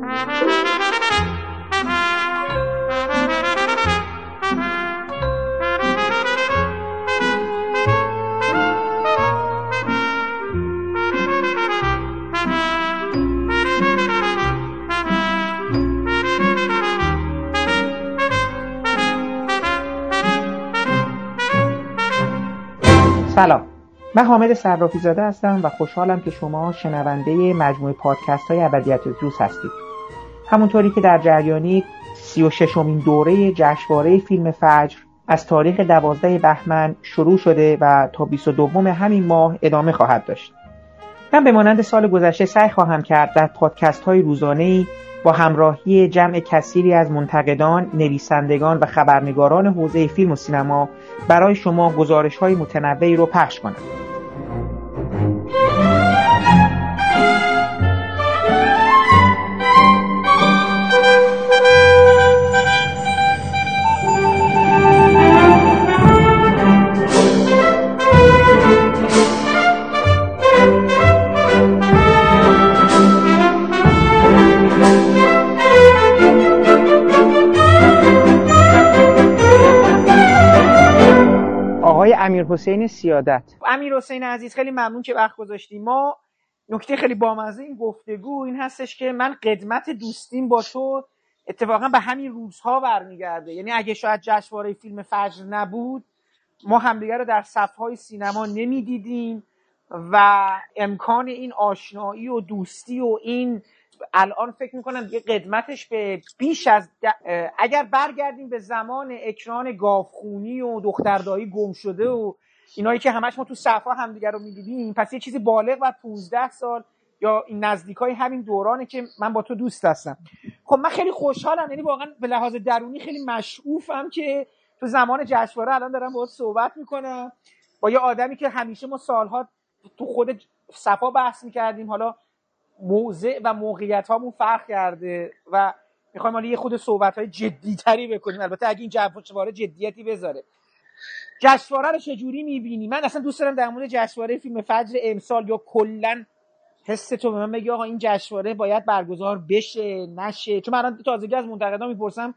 thank you من حامد صرافی زاده هستم و خوشحالم که شما شنونده مجموعه پادکست های ابدیت روز هستید. همونطوری که در جریانی سی و ششمین دوره جشنواره فیلم فجر از تاریخ دوازده بهمن شروع شده و تا 22 همین ماه ادامه خواهد داشت. من به مانند سال گذشته سعی خواهم کرد در پادکست های روزانه با همراهی جمع کثیری از منتقدان، نویسندگان و خبرنگاران حوزه فیلم و سینما برای شما گزارش های متنوعی رو پخش کنم. آقای امیر حسین سیادت. امیر حسین عزیز خیلی ممنون که وقت گذاشتیم ما نکته خیلی بامزه این گفتگو این هستش که من قدمت دوستیم با تو اتفاقا به همین روزها برمیگرده. یعنی اگه شاید جشنواره فیلم فجر نبود ما همدیگر رو در صفهای سینما نمی‌دیدیم و امکان این آشنایی و دوستی و این الان فکر می‌کنم یه قدمتش به بیش از اگر برگردیم به زمان اکران گاوخونی و دختردایی گم شده و اینایی که همش ما تو صفحه همدیگه رو می‌دیدیم پس یه چیزی بالغ و 15 سال یا این نزدیک های همین دورانه که من با تو دوست هستم. خب من خیلی خوشحالم یعنی واقعا به لحاظ درونی خیلی مشعوفم که تو زمان جشنواره الان دارم باهات صحبت می‌کنم. با یه آدمی که همیشه ما سالها تو خود صفا بحث می‌کردیم حالا موضع و موقعیت هامون فرق کرده و می‌خوایم حالا یه خود صحبت های جدی تری بکنیم. البته اگه این جشنواره جدیتی بذاره. جشنواره رو چجوری می‌بینی؟ من اصلا دوست دارم در مورد جشنواره فیلم فجر امسال یا کلا حس تو به من بگی آقا این جشنواره باید برگزار بشه نشه. چون من تازگی از منتقدان می‌پرسم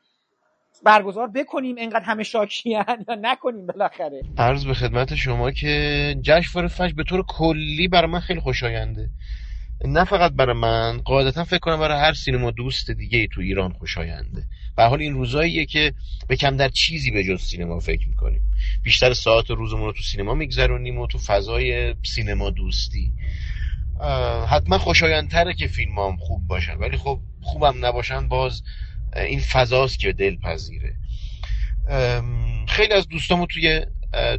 برگزار بکنیم انقدر همه شاکیان یا نکنیم بالاخره؟ عرض به خدمت شما که جشنواره فجر به طور کلی برای من خیلی خوشاینده. نه فقط برای من قاعدتا فکر کنم برای هر سینما دوست دیگه تو ایران خوشاینده. به حال این روزاییه که به کم در چیزی به جز سینما فکر می‌کنیم. بیشتر ساعت روزمون رو تو سینما میگذرونیم و تو فضای سینما دوستی. حتما خوشایندتره که فیلم هم خوب باشن. ولی خب خوبم نباشن باز این فضاست که دل پذیره خیلی از دوستامو توی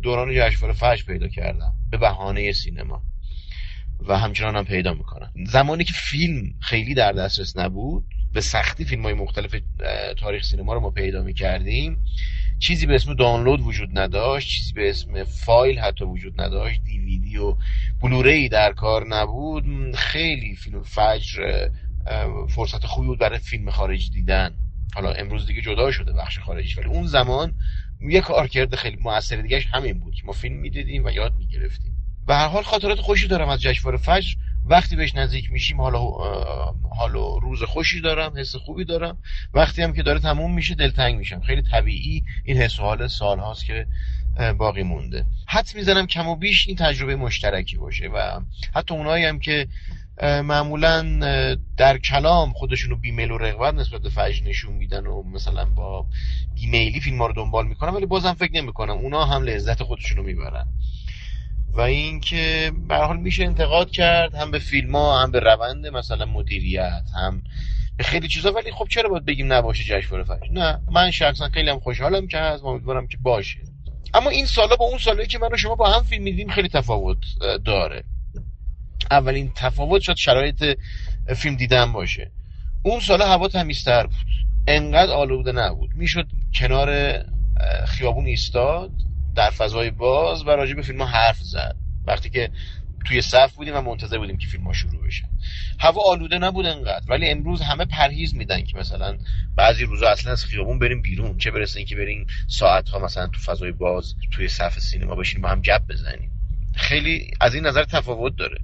دوران جشنواره فجر پیدا کردم. به بهانه سینما. و همچنان هم پیدا می‌کنن. زمانی که فیلم خیلی در دسترس نبود به سختی فیلم های مختلف تاریخ سینما رو ما پیدا می‌کردیم. چیزی به اسم دانلود وجود نداشت چیزی به اسم فایل حتی وجود نداشت دیویدی و بلوری در کار نبود. خیلی فیلم فجر فرصت خوبی بود برای فیلم خارجی دیدن. حالا امروز دیگه جدا شده بخش خارجی ولی اون زمان یک کارکرد خیلی موثر دیگهش همین بود که ما فیلم می‌دیدیم و یاد می‌گرفتیم. به هر حال خاطرات خوشی دارم از جشنواره فجر. وقتی بهش نزدیک میشیم حالا حالا روز خوشی دارم حس خوبی دارم. وقتی هم که داره تموم میشه دلتنگ میشم. خیلی طبیعی این حس و حال سال هاست که باقی مونده. حد می‌زنم کم و بیش این تجربه مشترکی باشه و حتی اونایی هم که معمولا در کلام خودشونو بیمیل و رغبت نسبت به فجر نشون میدن و مثلا با بیمیلی فیلم ها رو دنبال می‌کنن ولی بازم فکر نمی‌کنم. اونا هم لذت خودشونو می‌برن. و اینکه به حال میشه انتقاد کرد هم به فیلم ها هم به روند مثلا مدیریت هم به خیلی چیزا. ولی خب چرا باید بگیم نباشه جشنواره فجر؟ نه من شخصا خیلی هم خوشحالم که هست امیدوارم که باشه. اما این سالا با اون سالایی که من و شما با هم فیلم میدیم خیلی تفاوت داره. اولین تفاوت شد شرایط فیلم دیدن باشه. اون سالا هوا تمیزتر بود. انقدر آلوده نبود. می‌شد کنار خیابون ایستاد. در فضای باز و راجع به فیلم ها حرف زد. وقتی که توی صف بودیم و منتظر بودیم که فیلم ها شروع بشن هوا آلوده نبود انقدر ولی امروز همه پرهیز میدن که مثلا بعضی روزا اصلا از خیابون بریم بیرون. چه برسه که بریم ساعت ها مثلا تو فضای باز توی صف سینما بشینیم با هم گپ بزنیم. خیلی از این نظر تفاوت داره.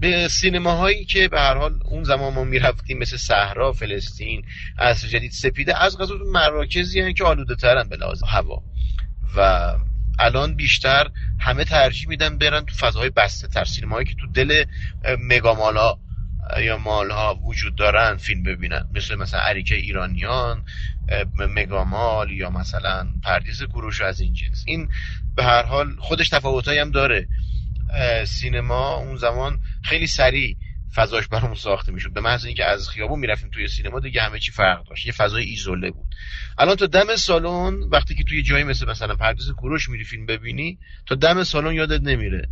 به سینماهایی که به هر حال اون زمان ما می‌رفتیم مثل صحرا فلسطین عصر جدید سپیده از غذا مراکزی هستند که آلوده ترن به لحاظ هوا. و الان بیشتر همه ترجیح میدن برن تو فضاهای بسته تر سینماهایی که تو دل مگامالا یا مال ها وجود دارن فیلم ببینن. مثل مثلا عریکه ایرانیان مگامال یا مثلا پردیس گروش از این جنس. این به هر حال خودش تفاوتایی هم داره. سینما اون زمان خیلی سریع فضاش برامون ساخته می‌شد. به محض اینکه از خیابون می‌رفتیم توی سینما دیگه همه چی فرق داشت. یه فضای ایزوله بود. الان تا دم سالن وقتی که توی جایی مثل مثلا پردیس کوروش میری فیلم ببینی تا دم سالن یادت نمیره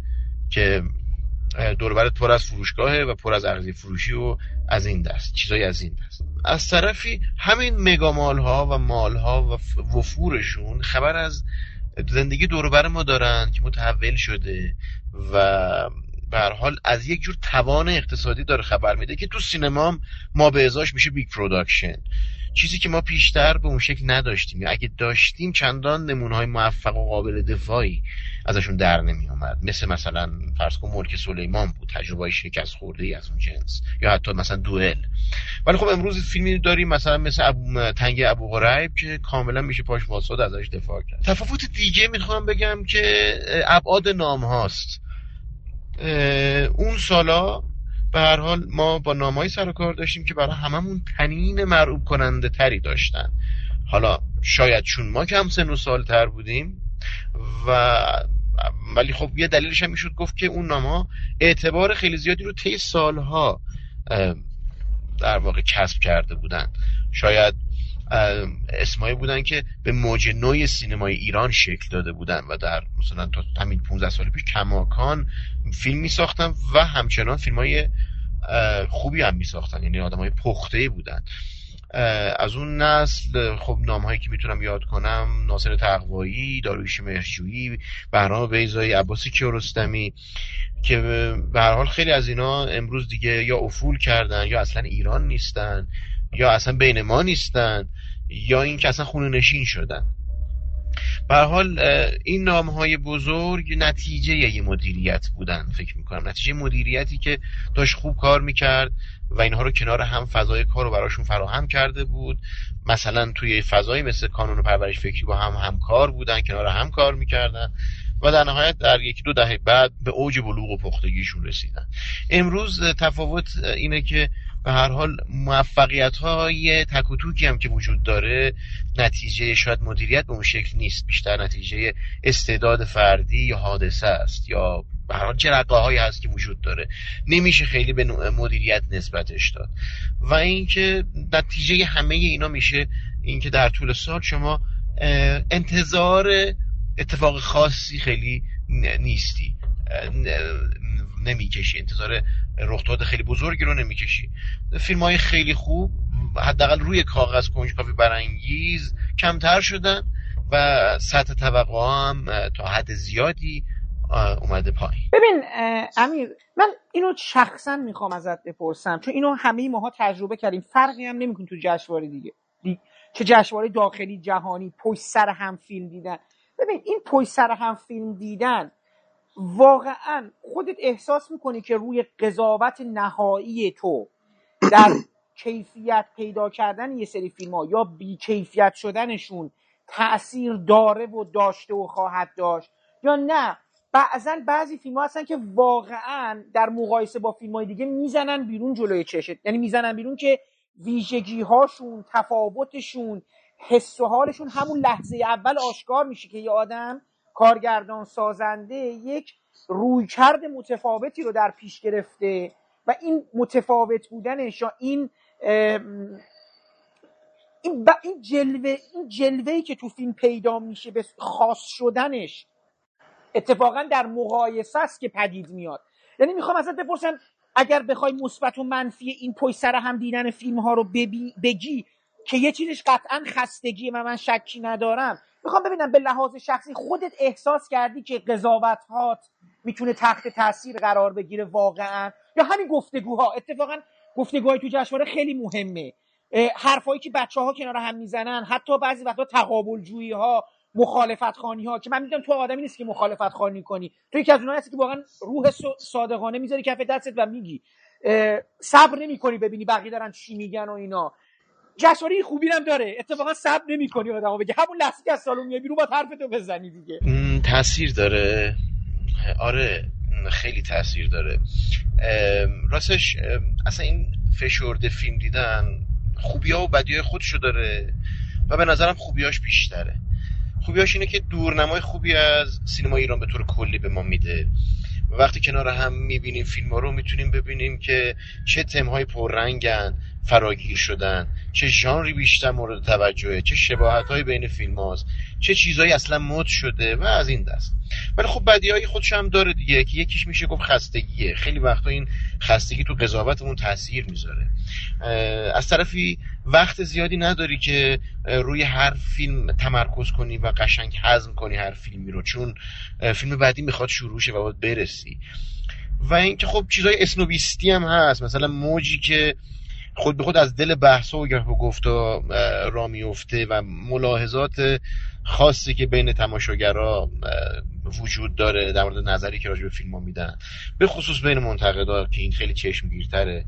که دوربرت پر از فروشگاهه و پر از اغذیه فروشی و از این دست چیزای از این دست. از طرفی همین مگامال ها و مال ها و وفورشون خبر از زندگی دوربر ما دارن که متحول شده و به حال از یک جور توان اقتصادی داره خبر میده که تو سینما ما به ازاش میشه big production چیزی که ما پیشتر به اون شکل نداشتیم. اگه داشتیم چندان نمونه های موفق و قابل دفاعی ازشون در نمی آمد مثل مثلا فرض کن ملک سلیمان بود تجربه شکست خورده ای از اون جنس یا حتی مثلا دوئل. ولی خب امروز فیلمی داریم مثلا مثل ابو تنگه ابوقریب که کاملا میشه پاش واسد ازش دفاع کرد. تفاوت دیگه می‌خوام بگم که ابعاد نام هاست. اون سالا به هر حال ما با نامایی سر و کار داشتیم که برای هممون تنین مرعوب کننده تری داشتن. حالا شاید چون ما کم سن و سال تر بودیم و ولی خب یه دلیلش هم می‌شد گفت که اون نامها اعتبار خیلی زیادی رو طی سالها در واقع کسب کرده بودن. شاید اسمایی بودن که به موج نوی سینمای ایران شکل داده بودن و در مثلا تا همین 15 سال پیش کماکان فیلم می ساختن و همچنان فیلم های خوبی هم می ساختن یعنی آدم های پخته بودن. از اون نسل خب نام هایی که می‌تونم یاد کنم ناصر تقوایی دارویش مهرجویی بهرام بیزایی عباسی کیارستمی که به هر حال خیلی از اینا امروز دیگه یا افول کردن یا اصلا ایران نیستن یا اصلا بین ما نیستن یا اینکه اصلا خونه نشین شدن. به حال این نام های بزرگ نتیجه یه مدیریت بودن فکر می‌کنم. نتیجه مدیریتی که داشت خوب کار می‌کرد. و اینها رو کنار هم فضای کار رو براشون فراهم کرده بود. مثلا توی فضایی مثل کانون پرورش فکری با هم همکار بودن کنار هم کار می‌کردن و در نهایت در یکی دو دهه بعد به اوج بلوغ و پختگیشون رسیدن. امروز تفاوت اینه که به هر حال موفقیت های تک هم که وجود داره نتیجه شاید مدیریت به اون شکل نیست بیشتر نتیجه استعداد فردی یا حادثه است یا به هر هایی هست که وجود داره. نمیشه خیلی به مدیریت نسبتش داد. و اینکه نتیجه همه اینا میشه اینکه در طول سال شما انتظار اتفاق خاصی خیلی نیستی. نمی‌کشی. انتظار رخداد خیلی بزرگی رو نمی‌کشی. فیلم های خیلی خوب حداقل روی کاغذ کنجکاوی برانگیز کمتر شدن و سطح توقع هم تا حد زیادی اومده پایین. ببین امیر من اینو شخصا می‌خوام ازت بپرسم چون اینو همه ماها تجربه کردیم. فرقی هم نمیکن تو جشنواره دیگه. چه جشنواره داخلی جهانی پشت سر هم فیلم دیدن. ببین این پشت سر هم فیلم دیدن واقعا خودت احساس می‌کنی که روی قضاوت نهایی تو در کیفیت پیدا کردن یه سری فیلم ها یا بی کیفیت شدنشون تاثیر داره و داشته و خواهد داشت یا نه؟ بعضا بعضی فیلم ها هستن که واقعا در مقایسه با فیلم های دیگه می‌زنن بیرون جلوی چشت. یعنی می‌زنن بیرون که ویژگی هاشون تفاوتشون حس و حالشون همون لحظه اول آشکار میشه که یه آدم کارگردان سازنده یک رویکرد متفاوتی رو در پیش گرفته و این متفاوت بودنش یا این این, این جلوه این جلوه که تو فیلم پیدا میشه به خاص شدنش اتفاقا در مقایسه است که پدید میاد. یعنی می‌خوام ازت بپرسم اگر بخوای مثبت و منفی این پشت سر هم دیدن فیلم ها رو بگی که یه چیزش قطعا خستگی و من شکی ندارم. می‌خوام ببینم به لحاظ شخصی خودت احساس کردی که قضاوت هات می‌تونه تحت تاثیر قرار بگیره واقعا؟ یا همین گفتگوها. اتفاقا گفتگوهای تو جشنواره خیلی مهمه. حرفایی که بچه ها کنار هم می‌زنن حتی بعضی وقتا تقابل جویی ها مخالفت خانی ها که من می‌دونم تو آدمی نیست که مخالفت خانی کنی. تو یکی از اونها هستی که واقعا روح صادقانه می‌ذاری کف دستت و میگی. صبر نمی‌کنی ببینی بقیه دارن چی میگن و اینا. جشنواره خوبی هم داره. اتفاقا صبر نمی‌کنی آدمو. بگه همون لحظه که از سالن میای بیرون با حرفتو بزنی دیگه. تاثیر داره. آره خیلی تاثیر داره. راستش اصلا این فشرده فیلم دیدن خوبی ها و بدی خودشو داره و به نظرم خوبیاش بیشتره. خوبیاش اینه که دورنمای خوبی از سینما ایران به طور کلی به ما میده. و وقتی کنار هم می‌بینیم فیلم ها رو می‌تونیم ببینیم که چه تمهای پررنگن فراگیر شدن چه ژانری بیشتر مورد توجهه چه شباهت های بین فیلم هاست چه چیزهایی اصلا مد شده و از این دست. ولی خب بدی های خودش هم داره دیگه که یکیش میشه گفت خستگیه. خیلی وقتا این خستگی تو قضاوتمون تاثیر می‌ذاره. از طرفی وقت زیادی نداری که روی هر فیلم تمرکز کنی و قشنگ هضم کنی هر فیلمی رو چون فیلم بعدی می‌خواد شروع شه و باید برسی. و اینکه خب چیزای اسنوبیستی هم هست مثلا موجی که خود به خود از دل بحث و گفت و را میفته و ملاحظات خاصی که بین تماشاگرها وجود داره در مورد نظری که راجع به فیلم ها میدن. به خصوص بین منتقدا که این خیلی چشمگیرتره.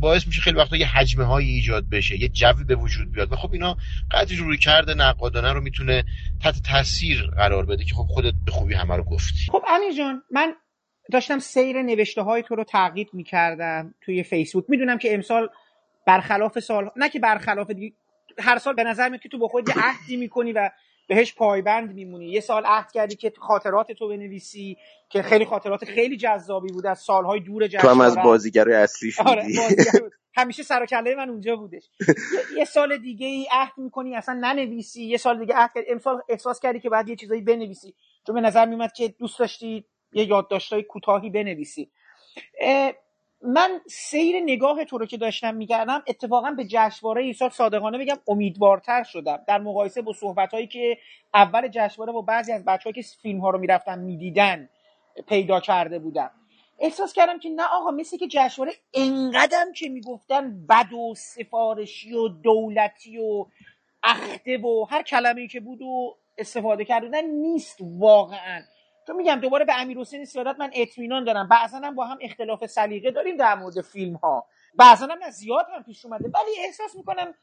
باعث میشه خیلی وقتا یه حجمه هایی ایجاد بشه یه جوی به وجود بیاد و خب اینا قدری روی کرده نقادانه رو می‌تونه تحت تاثیر قرار بده که خب خودت به خوبی همه رو گفتی. خب امیر جان من داشتم سیر نوشته های تو رو تعقیب می‌کردم توی فیسبوک. می‌دونم که امسال برخلاف سال نه که برخلاف دیگه هر سال به نظر میاد که تو با خود عهدی می‌کنی و بهش پایبند میمونی. یه سال عهد کردی که خاطرات تو بنویسی که خیلی خاطرات خیلی جذابی بود از سالهای دور جشن تو هم از بازیگرای اصلیش آره همیشه سر و کله من اونجا بودش. یه سال دیگه ای عهد می‌کنی اصلا ننویسی. یه سال دیگه عهد کردی. امسال احساس کردی که بعد یه چیزایی بنویسی. چون به نظر میومد که دوست داشتی یه یادداشتای کوتاهی بنویسی. من سیر نگاه تو رو که داشتم می‌کردم اتفاقا به جشنواره ایسال صادقانه بگم امیدوارتر شدم. در مقایسه با صحبت هایی که اول جشنواره با بعضی از بچه که فیلم ها رو می‌رفتن می‌دیدن پیدا کرده بودم. احساس کردم که نه آقا مثل که جشنواره انقدر که می‌گفتن بد و سفارشی و دولتی و اخته و هر کلمه که بود و استفاده کردن نیست واقعا. تو میگم دوباره به امیر حسین سیادت من اطمینان دارم. بعضا هم با هم اختلاف سلیقه داریم در مورد فیلم ها بعضا هم زیاد هم پیش اومده. ولی احساس می‌کنم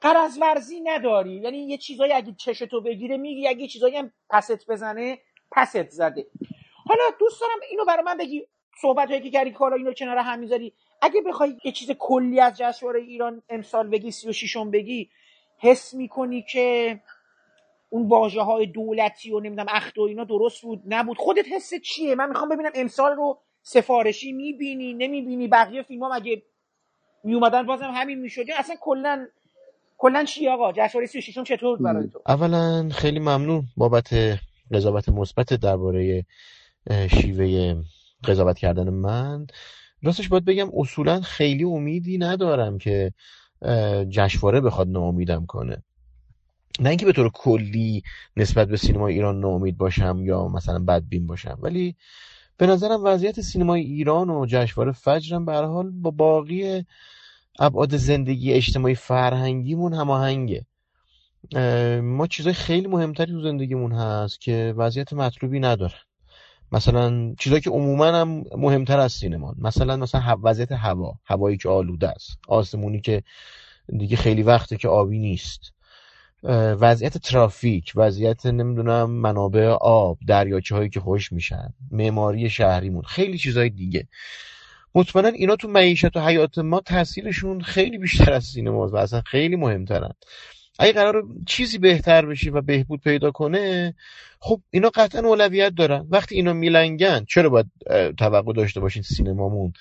قرض ورزی نداری. یعنی یه چیزایی اگه چشتو بگیره میگی اگه چیزایی هم پست بزنه پست زده. حالا دوست دارم اینو برای من بگی صحبت هایی که کردی کارا اینو کنار هم می‌ذاری. اگه بخوای یه چیز کلی از جشنواره ایران امسال بگی سی و شیشم بگی حس می‌کنی که اون واژه های دولتی و نمی‌دونم اخت و اینا درست بود نبود. خودت حس چیه؟ من می‌خوام ببینم امسال رو سفارشی می‌بینی نمی‌بینی؟ بقیه فیلم ها مگه میومدن بازم همین می‌شد. اصلا کلا کلا چی آقا؟ جشنواره 36 چطور برای تو؟ اولا خیلی ممنون بابت قضاوت مثبت درباره شیوه قضاوت کردن من. راستش باید بگم اصولا خیلی امیدی ندارم که جشنواره بخواد ناامیدم کنه. نه اینکه به طور کلی نسبت به سینما ایران ناامید باشم یا مثلا بدبین باشم ولی به نظرم وضعیت سینمای ایران و جشنواره فجرم به حال با باقی ابعاد زندگی اجتماعی فرهنگیمون هماهنگه. ما چیزای خیلی مهمتری تو زندگیمون هست که وضعیت مطلوبی ندارن مثلا چیزایی که عموما هم مهمتر از سینما. مثلا مثلا وضعیت هوا. هوایی که آلوده است. آسمونی که دیگه خیلی وقته که آبی نیست. وضعیت ترافیک وضعیت نمی‌دونم منابع آب دریاچه هایی که خوش میشن معماری شهریمون خیلی چیزهای دیگه. مطمئنا اینا تو معیشت و حیات ما تاثیرشون خیلی بیشتر از سینماست و اصلا خیلی مهمترن. اگه قرار چیزی بهتر بشه و بهبود پیدا کنه خب اینا قطعا اولویت دارن. وقتی اینا میلنگن چرا باید توقع داشته باشین سینمامون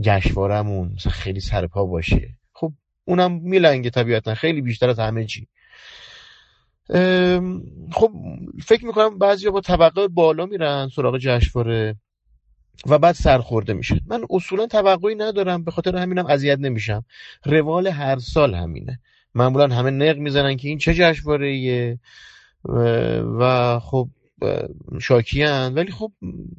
جشنوارهمون مثلا خیلی سرپا باشه؟ خب اونم میلنگه طبیعتا خیلی بیشتر از همه چی. خب فکر می‌کنم بعضی با طبقه بالا میرن سراغ جشنواره و بعد سرخورده میشن من اصولا توقعی ندارم به خاطر همینم اذیت نمیشم. روال هر سال همینه. معمولا همه نق می‌زنن که این چه جشنواره و خب شاکیان. ولی خب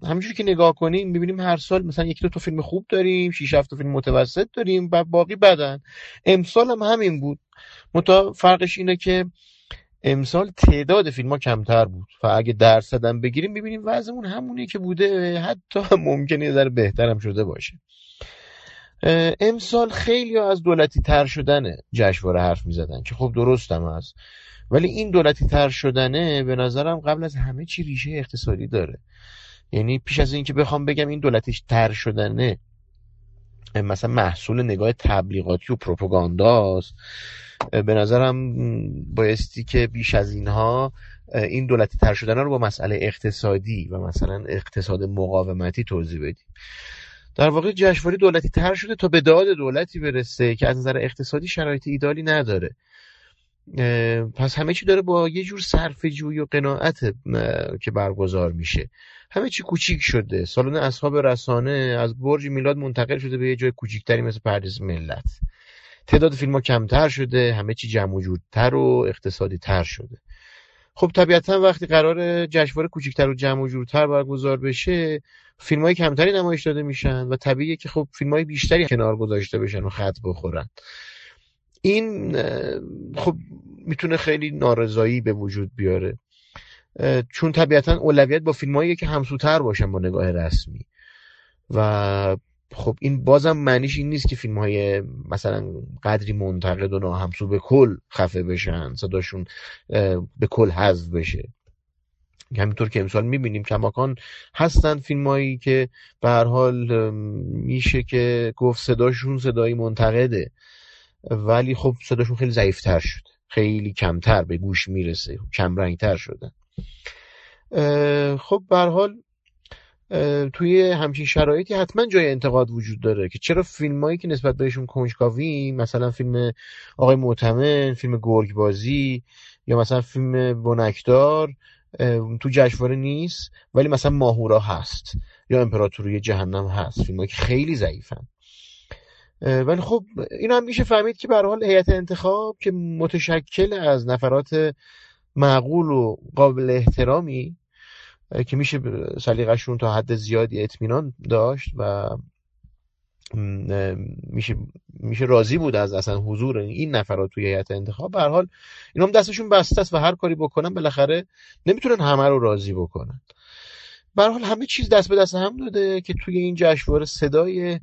همینجوری که نگاه کنیم می‌بینیم هر سال مثلا یکی دو تا فیلم خوب داریم شیش هفت فیلم متوسط داریم و باقی بدن. امسال هم همین بود. متا فرقش اینه که امسال تعداد فیلم ها کمتر بود. و اگه درصدم بگیریم ببینیم وضعمون همونی که بوده. حتی ممکنه ذره بهترم شده باشه. امسال خیلی از دولتی تر شدن جشنواره حرف می‌زدن که خب درستم هست ولی این دولتی تر شدنه به نظرم قبل از همه چی ریشه اقتصادی داره. یعنی پیش از اینکه بخوام بگم این دولتیش تر شدنه مثلا محصول نگاه تبلیغاتی و پروپاگانداست. به نظرم بایستی که بیش از اینها این دولتی تر شدن رو با مسئله اقتصادی و مثلا اقتصاد مقاومتی توضیح بدیم. در واقع جشنواره دولتی تر شده تا به داد دولتی برسه که از نظر اقتصادی شرایط ایدالی نداره. پس همه چی داره با یه جور صرف جوی و قناعت که برگزار میشه. همه چی کوچیک شده. سالن اصحاب رسانه از برج میلاد منتقل شده به یه جای کوچیکتری مثل پردیس ملت. تعداد فیلم ها کمتر شده همه چی جمع جورتر و اقتصادی تر شده. خب طبیعتا وقتی قرار جشنواره کوچیکتر و جمع جورتر برگزار بشه فیلم های کمتری نمایش داده میشن و طبیعیه که خب فیلم های بیشتری کنار گذاشته بشن و خط بخورن. این خب می‌تونه خیلی نارضایی به وجود بیاره. چون طبیعتا اولویت با فیلم که همسوتر باشن با نگاه رسمی. و خب این بازم معنیش این نیست که فیلم های مثلا قدری منتقد و ناهمسو به کل خفه بشن صداشون به کل حذف بشه. همینطور که امسال می‌بینیم کماکان هستن فیلم هایی که به هر حال میشه که گفت صداشون صدایی منتقده. ولی خب صداشون خیلی ضعیفتر شد. خیلی کمتر به گوش می‌رسه. کم رنگتر شدن. خب به حال توی همچین شرایطی حتما جای انتقاد وجود داره که چرا فیلمایی که نسبت بهشون کنجکاوی مثلا فیلم آقای معتمن فیلم گرگ بازی یا مثلا فیلم بنکدار تو جشنواره نیست ولی مثلا ماهورا هست یا امپراتوری جهنم هست فیلمایی که خیلی ضعیفن. ولی خب این هم میشه فهمید که به حال هیئت انتخاب که متشکل از نفرات معقول و قابل احترامی که میشه سلیقشون تا حد زیادی اطمینان داشت و میشه میشه راضی بود از اصلا حضور این نفرات توی هیئت انتخاب. به حال اینا هم دستشون بسته است و هر کاری بکنن بالاخره نمی‌تونن همه رو راضی بکنن. به حال همه چیز دست به دست هم داده که توی این جشنواره صدای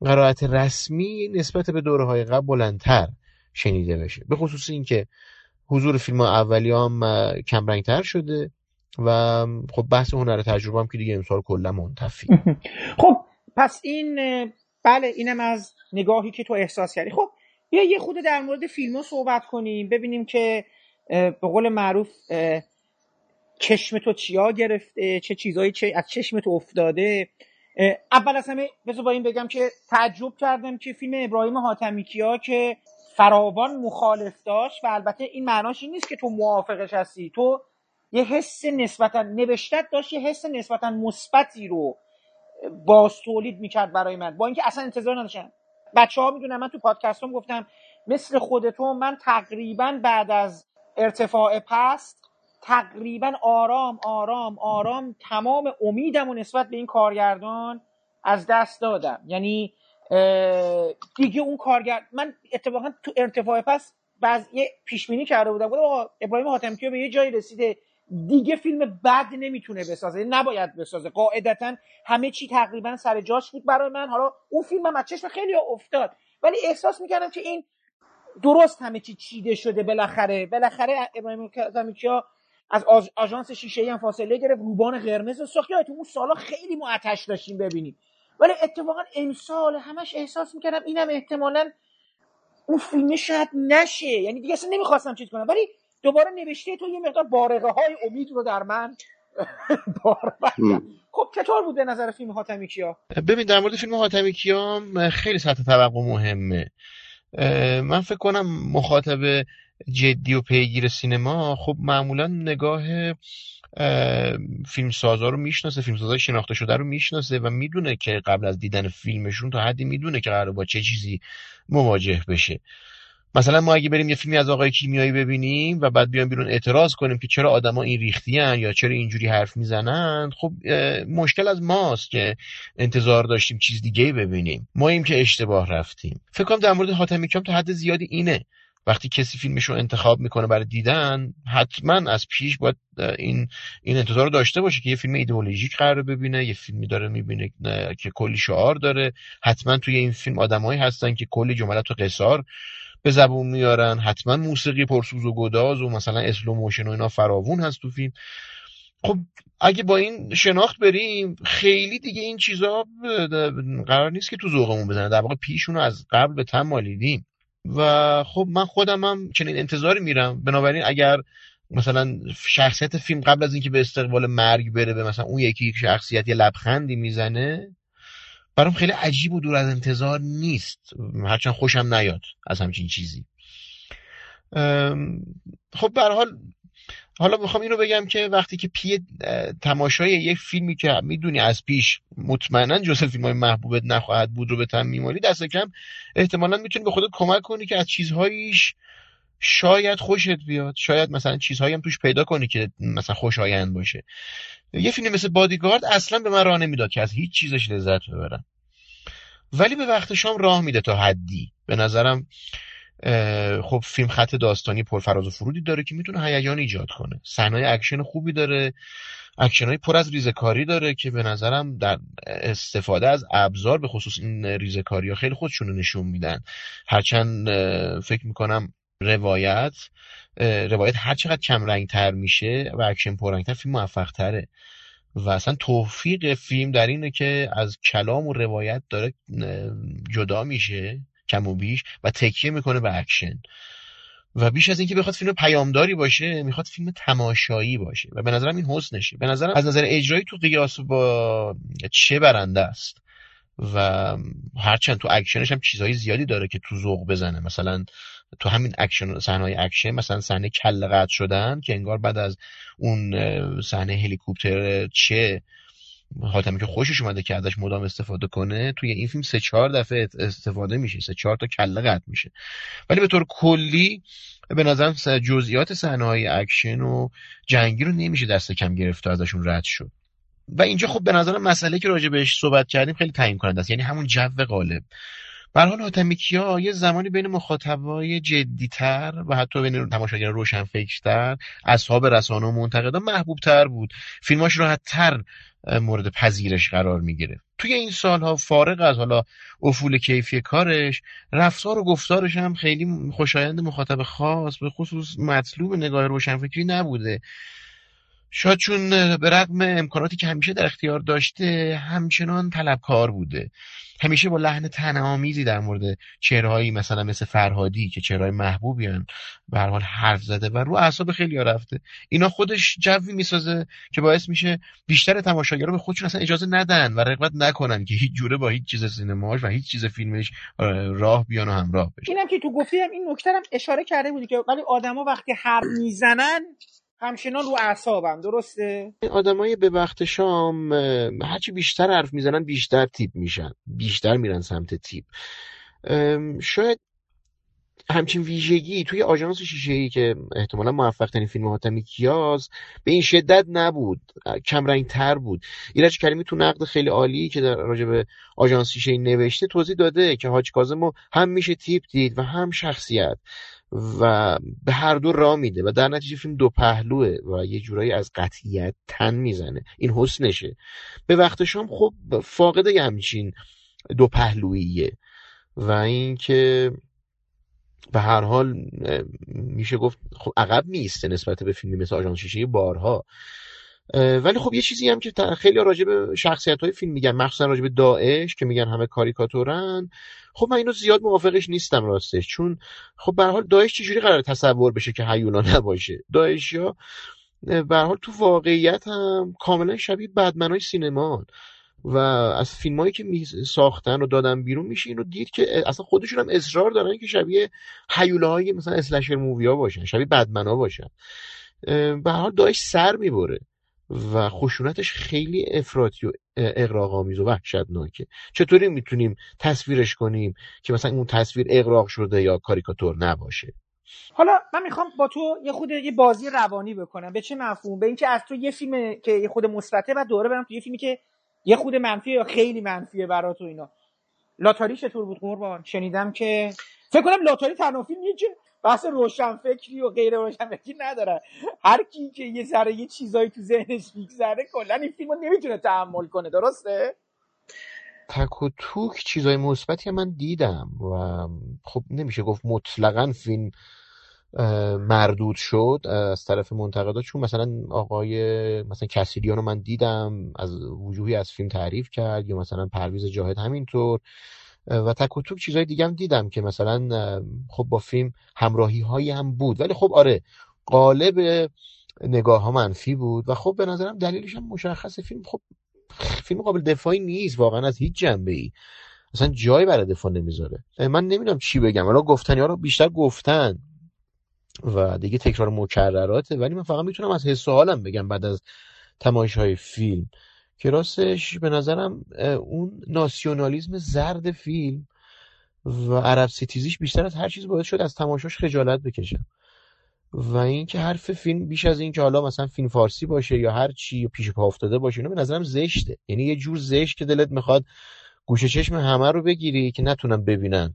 قرائت رسمی نسبت به دوره های قبل بلندتر شنیده بشه. به خصوص اینکه حضور فیلم اولی هم کمرنگتر شده و خب بحث هنر تجربه هم که دیگه امسال کلا منتفی. خب پس این بله اینم از نگاهی که تو احساس کردی. خب بیا یه خود در مورد فیلم ها صحبت کنیم ببینیم که به قول معروف چشم تو چیا گرفته چه چیزایی چه از چشم تو افتاده. اول از همه بذار با این بگم که تعجب کردم که فیلم ابراهیم حاتمی کیا که فراوان مخالف داشت و البته این معناش این نیست که تو موافقش هستی. تو یه حس نسبتا نوشتت داشت یه حس نسبتا مثبتی رو باز تولید می‌کرد برای من. با اینکه اصلا انتظار نداشتم. بچه ها می‌دونن من تو پادکستم گفتم مثل خودتون من تقریبا بعد از ارتفاع پست تقریبا آرام آرام آرام تمام امیدم و نسبت به این کارگردان از دست دادم. یعنی دیگه اون کارگرد من اتفاقا تو ارتفاع پس بعض یه پیش بینی کرده بودم. گفتم ابراهیم حاتمیکیا به یه جایی رسیده. دیگه فیلم بد نمی‌تونه بسازه. نباید بسازه. قاعدتا همه چی تقریبا سر جاش بود برای من. حالا اون فیلم از چشم خیلی افتاد. ولی احساس می‌کردم که این درست همه چی چیده شده بالاخره. بالاخره ابراهیم حاتمیکیا از آژانس شیشه هم فاصله گرفت. روبان قرمز و تو اون سالا خیلی ما آتش داشتیم ببینیم. ولی اتفاقا امسال همش احساس می‌کردم اینم احتمالا اون فیلم شاید نشه. یعنی دیگه اصلا نمی‌خواستم چیز کنم. ولی دوباره نوشته تو یه مقدار بارقه های امید رو در من بار خب چطور بود به نظر فیلم حاتمی کیا ببین در مورد فیلم حاتمی کیا خیلی سطح توقع مهمه. من فکر کنم مخاطب جدی و پیگیر سینما خب معمولا نگاه فیلمسازا رو می‌شناسه فیلمسازای شناخته شده رو می‌شناسه و می‌دونه که قبل از دیدن فیلمشون تا حدی می‌دونه که قرار با چه چیزی مواجه بشه. مثلا ما اگه بریم یه فیلمی از آقای کیمیایی ببینیم و بعد بیان بیرون اعتراض کنیم که چرا آدما این ریختیان یا چرا اینجوری حرف می‌زنن خب مشکل از ماست که انتظار داشتیم چیز دیگه ببینیم. ما ایم که اشتباه رفتیم. فکر کنم در مورد حاتمی کام تا حد زیادی اینه. وقتی کسی فیلمش رو انتخاب می‌کنه برای دیدن حتما از پیش باید این این انتظار رو داشته باشه که یه فیلم ایدئولوژیک قرار ببینه یه فیلمی داره می‌بینه که کلی شعار داره. حتما توی این فیلم آدمایی هستن که کلی جملات قصار به زبون میارن. حتما موسیقی پرسوز و گداز و مثلا slow motion و اینا فراوون هست تو فیلم. خب اگه با این شناخت بریم خیلی دیگه این چیزا قرار نیست که تو ذوقمون بزنه. در واقع پیشون رو از قبل به تن مالیدیم. و خب من خودم هم چنین انتظاری میرم. بنابراین اگر مثلا شخصیت فیلم قبل از اینکه به استقبال مرگ بره به مثلا اون یکی یک شخصیت یه لبخندی می‌زنه برام خیلی عجیب و دور از انتظار نیست. هرچند خوشم نیاد از همچین چیزی. خب به حال حالا می‌خوام اینو بگم که وقتی که پی تماشای یک فیلمی که می‌دونی از پیش مطمئنا جزء فیلم های محبوبت نخواهد بود رو به تم میمالی دست کم احتمالا می‌تونی به خودت کمک کنی که از چیزهاییش شاید خوشت بیاد. شاید مثلا چیزهایی هم توش پیدا کنی که مثلا خوشایند باشه. یه فیلم مثل بادیگارد اصلا به من راه نمی‌داد که از هیچ چیزش لذت ببرم. ولی به وقت شام راه میده تا حدی. به نظرم خب فیلم خط داستانی پرفراز و فرودی داره که می‌تونه هیجان ایجاد کنه. صحنه اکشن خوبی داره. اکشن های پر از ریزکاری داره که به نظرم در استفاده از ابزار به خصوص این ریزکاری ها خیلی خودشون نشون میدن. هرچند فکر می‌کنم روایت روایت هر چقدر کم رنگ تر میشه و اکشن پررنگ تر فیلم موفق تره و اصلا توفیق فیلم در اینه که از کلام و روایت داره جدا میشه. کم و بیش و تکیه می‌کنه به اکشن. و بیش از اینکه بخواد فیلم پیامداری باشه می‌خواد فیلم تماشایی باشه. و به نظرم این حسنشه. به نظرم از نظر اجرایی تو قیاس با چ برنده است. و هرچند تو اکشنش هم چیزهای زیادی داره که تو ذوق بزنه. مثلا تو همین اکشن صحنه اکشن مثلا صحنه کله قطع شدن که انگار بعد از اون صحنه هلیکوپتر چ حاتمی‌کیا خوشش اومده که ازش مدام استفاده کنه توی این فیلم سه چهار دفعه استفاده میشه سه چهار تا کله قطع میشه. ولی به طور کلی به نظرم جزئیات صحنه های اکشن و جنگی رو نمیشه دست کم گرفت و ازشون رد شد. و اینجا خب به نظر مسئله که راجع بهش صحبت کردیم خیلی تعیین کننده است. یعنی همون جو غالب. به حال حاتمی کیا یه زمانی بین مخاطبای جدیتر و حتی بین تماشاگران روشنفکرتر اصحاب رسانه و منتقدان محبوب تر بود. فیلماش راحت تر مورد پذیرش قرار می‌گیره. توی این سالها فارغ از حالا افول کیفی کارش رفتار و گفتارش هم خیلی خوشایند مخاطب خاص به خصوص مطلوب نگاه روشنفکری نبوده. شاید چون به رغم امکاناتی که همیشه در اختیار داشته همچنان طلبکار بوده. همیشه با لحن تنامیزی در مورد چهرهایی مثلا مثل فرهادی که چهرهای محبوبی هن به هر حال حرف زده و رو اعصاب خیلی ها رفته. اینا خودش جوی می‌سازه که باعث میشه بیشتر تماشاگرها به خودشون اصلا اجازه ندن و رغبت نکنن که هیچ جوره با هیچ چیز سینماش و هیچ چیز فیلمش راه بیان و همراه بشه. اینم که تو گفتی هم این نکته اشاره کرده بودی که ولی آدما وقتی حرف می‌زنن همچنان رو اعصابم درسته؟ آدمای به وقت شام هرچی بیشتر حرف می‌زنن بیشتر تیپ میشن بیشتر میرن سمت تیپ. شاید همچین ویژگی توی آژانس شیشه ای که احتمالا موفق ترین فیلم حاتمی کیاز به این شدت نبود کم تر بود. ایرج کریمی تو نقد خیلی عالی که در راجع به آژانس شیشه ای نوشته توضیح داده که حاج کاظم هم میشه تیپ دید و هم شخصیت. و به هر دو را میده و در نتیجه فیلم دو پهلوه و یه جورایی از قطعیت تن می‌زنه. این حسنشه. به وقت شام خب فاقده همچین دو پهلوییه و اینکه به هر حال میشه گفت خب عقب میسته نسبت به فیلمی مثل آژانس بارها. ولی خب یه چیزی هم که خیلی راجع به شخصیت های فیلم میگن مخصوصا راجع به داعش که میگن همه کاریکاتورن. خب من اینو زیاد موافقش نیستم راستش چون خب به حال داعش چجوری قرار تصور بشه که هیولا نباشه؟ داعش یا به حال تو واقعیت هم کاملا شبیه بدمنای سینمان و از فیلمایی که می ساختن و دادن بیرون میشه اینو دید که اصلا خودشون هم اصرار دارن که شبیه حیوله مثلا اسلشر مووی باشن شبیه بدمنا باشن. به حال داعش سر می‌بره. و خشونتش خیلی افراطی و اقراق و وحشتناکه. چطوری می‌تونیم تصویرش کنیم که مثلا اون تصویر اقراق شده یا کاریکاتور نباشه؟ حالا من می‌خوام با تو یه خود یه بازی روانی بکنم. به چه مفهوم؟ به اینکه از تو یه فیلم که یه خود مثبته و دوره برم تو یه فیلمی که یه خود منفیه یا خیلی منفیه برا تو اینا. لاتاری چطور بود قربان؟ شنیدم که فکر کنم لاتاری تنها فیلمیه که بحث روشنفکری و غیر روشنفکری ندارن هر کی که یه ذره یه چیزایی تو ذهنش میگذره کلا این فیلمو نمی‌تونه تحمل کنه. درسته؟ تک و توک چیزای مثبتی من دیدم و خب نمیشه گفت مطلقا فیلم مردود شد از طرف منتقدا چون مثلا آقای مثلا کسیلیان رو من دیدم از وجوهی از فیلم تعریف کرد یا مثلا پرویز جاهد همینطور. و تک و توک چیزای دیگه هم دیدم که مثلا خب با فیلم همراهی هایی هم بود. ولی خب آره قالب نگاه ها منفی بود و خب به نظرم دلیلش هم مشخصه فیلم. خب فیلم قابل دفاعی نیست واقعا از هیچ جنبه ای اصلا جایی برای دفاع نمی‌ذاره. من نمی‌دونم چی بگم. حالا گفتنی ها رو بیشتر گفتن و دیگه تکرار مکرراته ولی من فقط می‌تونم از حس حالم بگم بعد از تماشای فیلم. که راستش به نظرم اون ناسیونالیزم زرد فیلم و عرب ستیزیش بیشتر از هر چیز باعث شد از تماشاش خجالت بکشم. و اینکه حرف فیلم بیش از این که حالا مثلا فیلم فارسی باشه یا هر چی پیش پا افتاده باشه اینو به نظرم زشته. یعنی یه جور زشت که دلت می‌خواد گوشه چشم همه رو بگیری که نتونن ببینن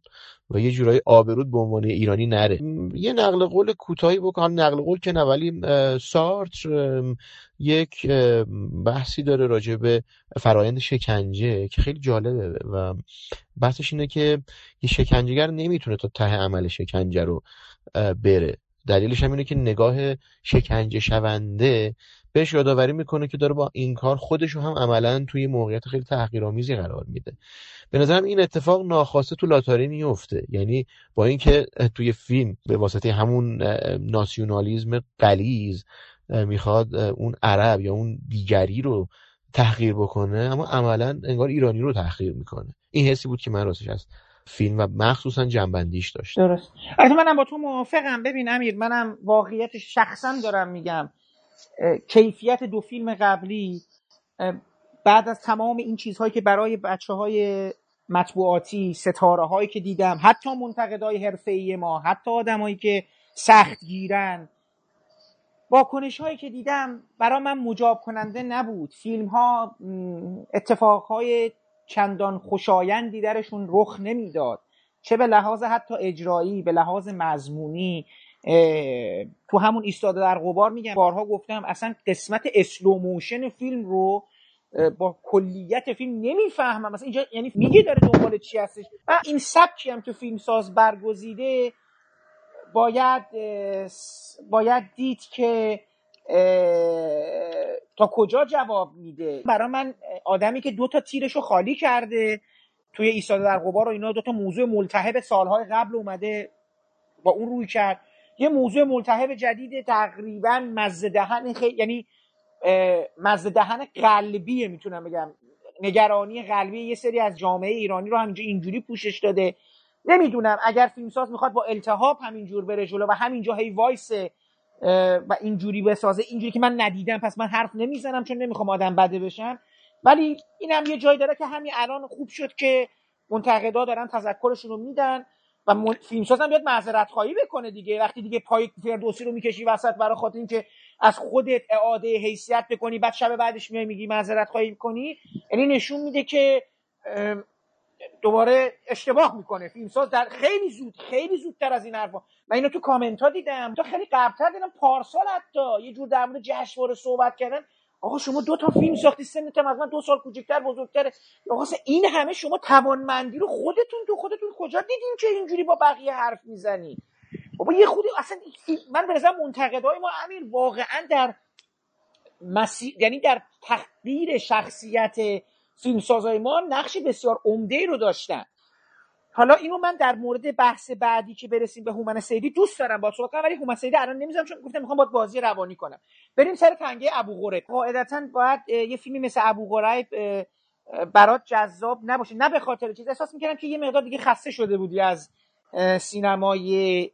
و یه جورایی آبرود به عنوان ایرانی نره. یه نقل قول کوتاهی بکن نقل قول که نه ولی سارتر یک بحثی داره راجع به فرایند شکنجه که خیلی جالبه و بحثش اینه که یه شکنجهگر نمی‌تونه تا ته عمل شکنجه رو بره. دلیلش هم اینه که نگاه شکنجه شونده بهش یادآوری می‌کنه که داره با این کار خودشو هم عملا توی موقعیت خیلی تحقیرآمیزی قرار میده. به نظرم این اتفاق ناخواسته تو لاتاری میفته یعنی با اینکه توی فیلم به واسطه همون ناسیونالیزم قلیز می‌خواد اون عرب یا اون دیگری رو تحقیر بکنه اما عملا انگار ایرانی رو تحقیر می‌کنه. این حسی بود که من راستش از فیلم و مخصوصا جنبندیش داشت درست. البته منم با تو موافقم. ببین امیر منم واقعیت شخصا دارم میگم. کیفیت دو فیلم قبلی بعد از تمام این چیزهایی که برای بچه های مطبوعاتی ستاره هایی که دیدم حتی منتقدای حرفه ما حتی آدمایی که سخت گیرن واکنش هایی که دیدم برای من مجاب کننده نبود. فیلم ها اتفاق های چندان خوشایندی درشون رخ نمی‌داد. چه به لحاظ حتی اجرایی به لحاظ مضمونی تو همون ایستاده در غبار میگم. بارها گفتم اصلا قسمت اسلوموشن فیلم رو با کلیت فیلم نمی‌فهمم. مثلا اینجا یعنی میگه داره دنبال چی هستش؟ و این سبکی هم تو فیلم ساز برگزیده باید باید دید که تا کجا جواب میده. برای من آدمی که دو تا تیرشو خالی کرده توی ایستاده در غبار و اینا دو تا موضوع ملتهب سالهای قبل اومده با اون روی کرد. یه موضوع ملتهب جدید تقریبا مزه دهن خیلی یعنی مزه دهن قلبیه می‌تونم بگم. نگرانی قلبی یه سری از جامعه ایرانی رو همینجا اینجوری پوشش داده. نمی‌دونم اگر فیلمساز می‌خواد با التهاب همینجور بره جلو و همینجا هی وایس و اینجوری بسازه اینجوری که من ندیدم پس من حرف نمی‌زنم چون نمی‌خوام آدم بده بشن ولی اینم یه جای داره که همین الان خوب شد که منتقدا دارن تذکرشون رو میدن. و فیلمساز هم بیاد معذرت خواهی بکنه دیگه. وقتی دیگه پای فردوسی رو می‌کشی وسط برای خاطر اینکه از خودت اعاده حیثیت بکنی بعد شب بعدش میای میگی معذرت خواهی کنی یعنی نشون میده که دوباره اشتباه می‌کنه. فیلمساز در خیلی زود خیلی زودتر از این حرفا. من اینو تو کامنت ها دیدم. تو خیلی قبلتر دیدم پارسال حتی یه جور در مورد جشنواره صحبت کردن. آقا شما دو تا فیلم ساختی سنت از من دو سال کوچکتر بزرگتره. آقا این همه شما توانمندی رو خودتون تو خودتون کجا دیدین که اینجوری با بقیه حرف می‌زنی؟ بابا یه خودی اصلا من به نظر منتقدای ما امیر واقعا در مسیر یعنی در تقدیر شخصیت فیلمسازای ما نقش بسیار عمده رو داشتن. حالا اینو من در مورد بحث بعدی که برسیم به هومن سیدی دوست دارم با صحبت کنم ولی هومن سیدی الان نمی‌ذارم چون گفتم می‌خوام باید بازی روانی کنم. بریم سر تنگه ابو غریب قاعدتا باید یه فیلمی مثل ابو غریب برات جذاب نباشه. نه به خاطر چیز احساس می‌کردم که یه مقدار دیگه خسته شده بودی از سینمای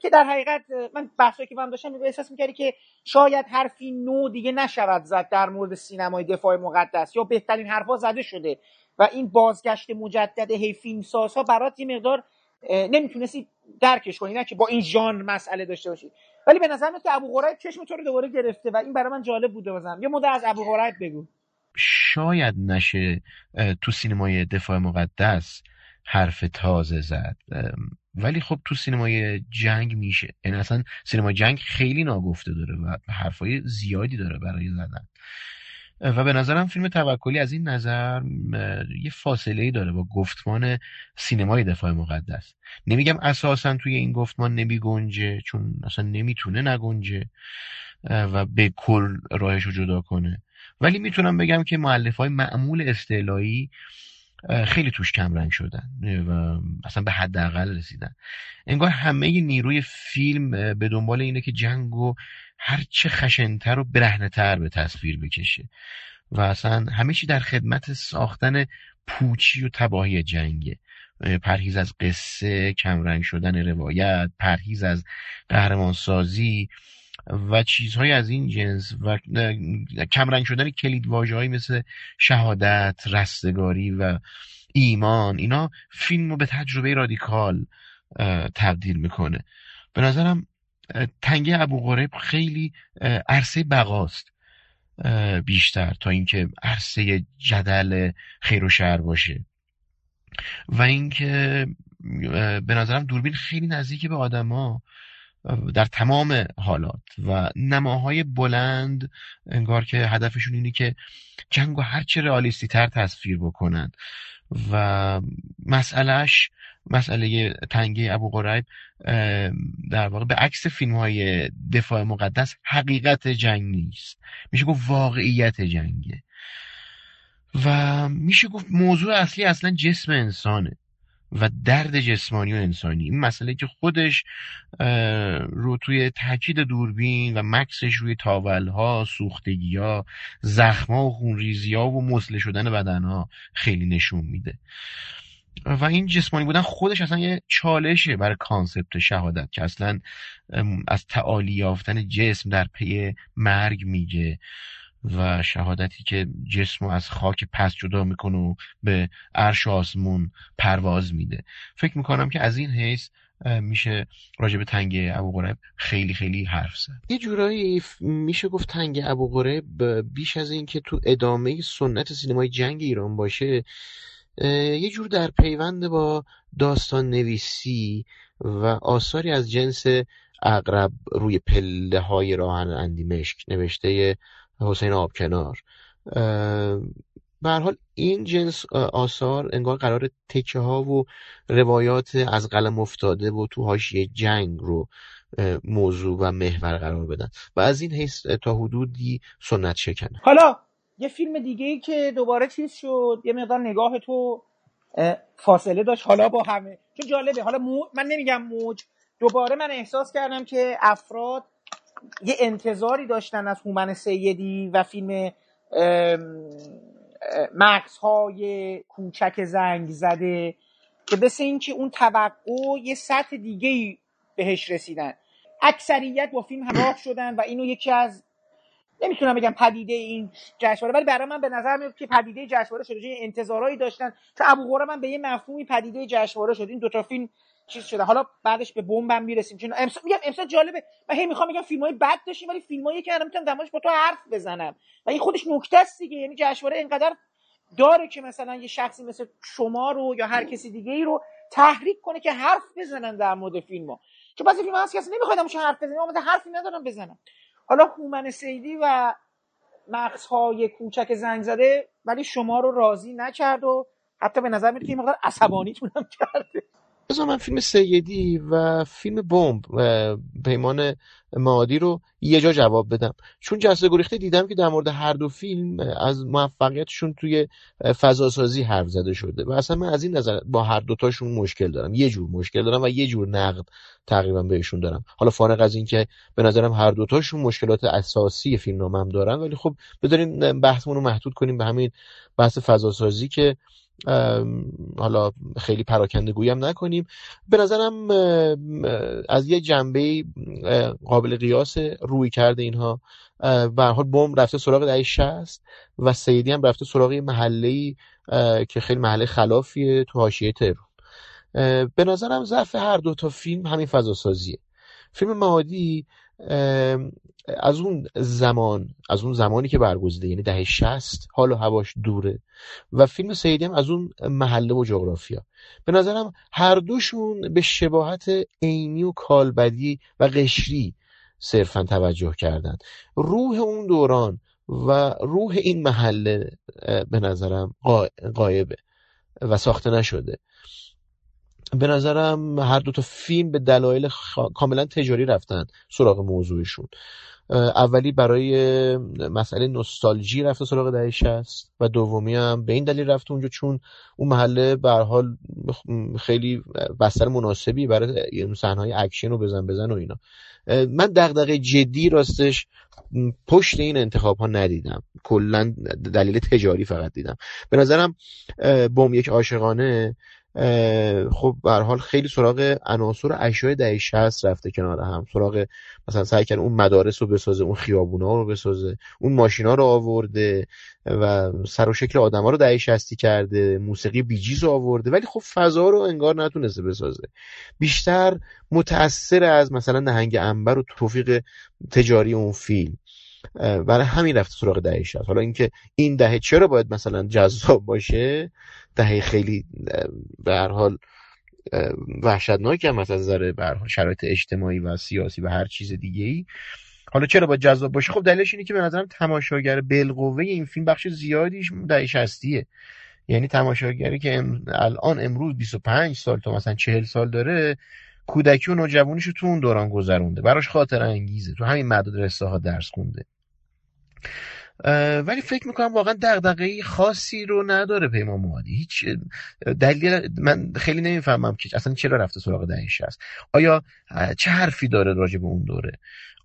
که در حقیقت من بحثی که من داشتم احساس می‌کردی که شاید حرفی نو دیگه نشود زد در مورد سینمای دفاع مقدس یا بهترین حرفا زده شده. و این بازگشت مجدد هی فیلم سازها برات یه مقدار نمی‌تونستی درکش کنی نه که با این ژانر مسئله داشته باشی. ولی به نظر که ابو غریب چشم تو رو دوباره گرفته و این برای من جالب بوده بازم یه مدت از ابو غریب بگو. شاید نشه تو سینمای دفاع مقدس حرف تازه زد. ولی خب تو سینمای جنگ میشه. یعنی اصلا سینما جنگ خیلی ناگفته داره و حرفای زیادی داره برای زدن. و به نظرم فیلم توکلی از این نظر یه فاصله ای داره با گفتمان سینمای دفاع مقدس. نمیگم اساسا توی این گفتمان نمی گنجه چون اصلا نمی‌تونه نگنجه و به کل راهش رو جدا کنه. ولی می‌تونم بگم که معلف های معمول استعلایی خیلی توش کمرنگ شدن و اصلا به حداقل رسیدن. انگار همه نیروی فیلم به دنبال اینه که جنگو هر چه خشنتر و برهنتر به تصویر بکشه. و اصلا همه چی در خدمت ساختن پوچی و تباهی جنگه. پرهیز از قصه کمرنگ شدن روایت پرهیز از قهرمانسازی و چیزهای از این جنس و کمرنگ شدن کلید های مثل شهادت رستگاری و ایمان اینا فیلم رو به تجربه رادیکال تبدیل می‌کنه. به نظرم تنگه ابو غریب خیلی عرصه بقاست بیشتر تا اینکه عرصه جدل خیر و شر باشه. و اینکه به نظرم دوربین خیلی نزدیک به آدما در تمام حالات و نماهای بلند انگار که هدفشون اینه که جنگ و هرچه رئالیستی تر تصویر بکنن. و مسئلهش مسئله تنگه ابو قریب در واقع به عکس فیلم های دفاع مقدس حقیقت جنگ نیست. میشه گفت واقعیت جنگه. و میشه گفت موضوع اصلی اصلا جسم انسانه و درد جسمانی و انسانی. این مسئله که خودش رو توی تاکید دوربین و مکثش روی تاولها سوختگی ها زخما و خونریزی ها و مثله شدن بدن ها خیلی نشون میده. و این جسمانی بودن خودش اصلا یه چالشه برای concept شهادت که اصلا از تعالی یافتن جسم در پی مرگ میگه و شهادتی که جسم از خاک پس جدا می‌کنه و به عرش آسمون پرواز میده. فکر می‌کنم که از این حیث میشه راجع به تنگ ابو خیلی خیلی حرف زد. یه جورایی میشه گفت تنگ ابو بیش از این که تو ادامه سنت سینمای جنگ ایران باشه یه جور در پیوند با داستان نویسی و آثاری از جنس اقرب روی پله های راهن اندیمشک نوشته حسین آبکنار. به حال این جنس آثار انگار قرار تکه ها و روایات از قلم افتاده و تو حاشیه جنگ رو موضوع و محور قرار بدن و از این حیث تا حدودی سنت شکنه حالا یه فیلم دیگه ای که دوباره چیز شد یه مقدار نگاه تو فاصله داشت. حالا با همه. چون جالبه. حالا من نمیگم موج. دوباره من احساس کردم که افراد یه انتظاری داشتن از هومن سیدی و فیلم مکس های کوچک زنگ زده که مثل اینکه اون توقع یه سطح دیگه بهش رسیدن. اکثریت با فیلم همراه شدن و اینو یکی از نمی‌تونم بگم پدیده این جشنواره ولی برای من به نظر میاد که پدیده جشنواره شده انتظارایی داشتن. که ابو من به یه مفهومی پدیده جشنواره شد. این دو تا فیلم چیز شده. حالا بعدش به بمبم می‌رسیم. چون امسال میگم امسال جالبه. من هی می‌خوام بگم فیلمای بد داشتیم ولی فیلمایی که الان می‌تونم دماش با تو حرف بزنم. و این خودش نکته است دیگه. یعنی جشنواره اینقدر داره که مثلا یه شخصی مثل شما رو یا هر کسی دیگه ای رو تحریک کنه که حرف بزنن در مورد فیلم چون بعضی فیلم هست که اصلا نمیخوادم حرف بزنم مثلا حرفی ندارم بزنم. حالا هومن سیدی و مغزهای کوچک زنگ زده ولی شما رو راضی نکرد و حتی به نظر میاد که این مقدار عصبانیتون کرده. بذار من فیلم سیدی و فیلم بمب پیمان معادی رو یه جا جواب بدم. چون جسته گریخته دیدم که در مورد هر دو فیلم از موفقیتشون توی فضاسازی حرف زده شده. و اصلا من از این نظر با هر دوتاشون مشکل دارم. یه جور مشکل دارم و یه جور نقد تقریبا بهشون دارم. حالا فارغ از اینکه به نظرم هر دوتاشون مشکلات اساسی فیلم هم دارن ولی خب بذاریم بحثمون رو محدود کنیم به همین بحث فضاسازی که حالا خیلی پراکنده گویم نکنیم. به نظرم از یه جنبه قابل قیاس روی کرده اینها به حال بوم رفته سراغ دهه 60 و سیدی هم رفته سراغ محله که خیلی محله خلافیه تو حاشیه تهران. به نظرم ضعف هر دو تا فیلم همین فضا سازیه فیلم معادی از اون زمان از اون زمانی که برگزیده یعنی دهه 60 حال و هواش دوره. و فیلم سیدی هم از اون محله و جغرافیا. به نظرم هر دوشون به شباهت عینی و کالبدی و قشری صرفا توجه کردن. روح اون دوران و روح این محله به نظرم قایبه و ساخته نشده. به نظرم هر دو تا فیلم به دلایل کاملا تجاری رفتن سراغ موضوعشون. اولی برای مسئله نوستالژی رفته سراغ دهه 60 و دومی هم به این دلیل رفته اونجا چون اون محله به حال خیلی بستر مناسبی برای صحنه اکشن و بزن بزن و اینا. من دغدغه جدی راستش پشت این انتخاب ها ندیدم. کلا دلیل تجاری فقط دیدم. به نظرم بوم یک عاشقانه خب به حال خیلی سراغ عناصر اشیاء دهه 60 رفته کنار هم. سراغ مثلا سعی کرده اون مدارس رو بسازه اون خیابونا رو بسازه اون ماشینا رو آورده و سر و شکل آدما رو دهه 60 کرده موسیقی بیجیز رو آورده. ولی خب فضا رو انگار نتونسته بسازه. بیشتر متاثر از مثلا نهنگ انبر و توفیق تجاری اون فیلم. برای همین رفته سراغ دهه 60 حالا اینکه این دهه چرا باید مثلا جذاب باشه؟ دهه خیلی به هر حال وحشتناک هم از نظر شرایط اجتماعی و سیاسی و هر چیز دیگه ای حالا چرا باید جذاب باشه؟ خب دلیلش اینه که به نظرم تماشاگر بالقوه این فیلم بخش زیادیش دهه 60 یعنی تماشاگری که الان امروز 25 سال تا مثلا 40 سال داره کودکی و نوجوانیش رو تو اون دوران گذرونده. براش خاطر انگیزه. تو همین مدرسه ها درس خونده. ولی فکر می‌کنم واقعا دغدغه خاصی رو نداره پیمان موادی. هیچ دلیل من خیلی نمی‌فهمم که اصلا چرا رفته سراغ دهش هست آیا چه حرفی داره راجع به اون دوره؟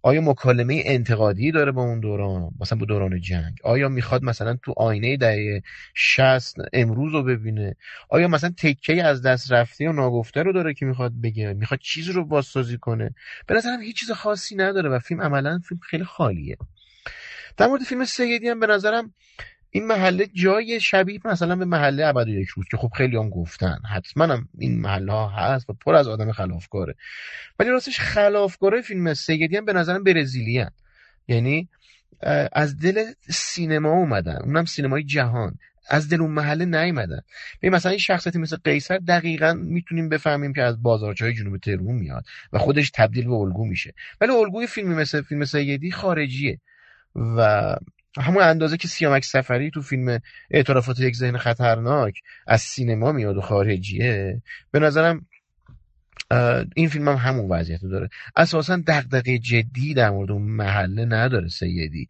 آیا مکالمه انتقادی داره با اون دوران؟ مثلا با دوران جنگ. آیا می‌خواد مثلا تو آینه دهه 60 امروز رو ببینه؟ آیا مثلا تکه از دست رفته و ناگفته رو داره که می‌خواد بگه؟ می‌خواد چیزی رو بازسازی کنه؟ به نظرم هیچ چیز خاصی نداره و فیلم عملا فیلم خیلی خالیه. در مورد فیلم سیدی هم به نظرم این محله جای شبیه مثلا به محله ابد یک روز که خب خیلی هم گفتن. حتما هم این محله ها هست و پر از آدم خلافکاره. ولی راستش خلافکاره فیلم سیدی هم به نظرم برزیلی هم. یعنی از دل سینما اومدن. اونم سینمای جهان. از دل اون محله نیومدن. به مثلا این شخصیتی مثل قیصر دقیقا می‌تونیم بفهمیم که از بازارچهای جنوب تهران میاد و خودش تبدیل به الگو میشه. ولی الگوی فیلمی مثل فیلم سیدی خارجیه و همون اندازه که سیامک صفری تو فیلم اعترافات یک ذهن خطرناک از سینما میاد و خارجیه به نظرم این فیلم هم همون وضعیت داره. اساسا دغدغه جدی در مورد اون محله نداره سیدی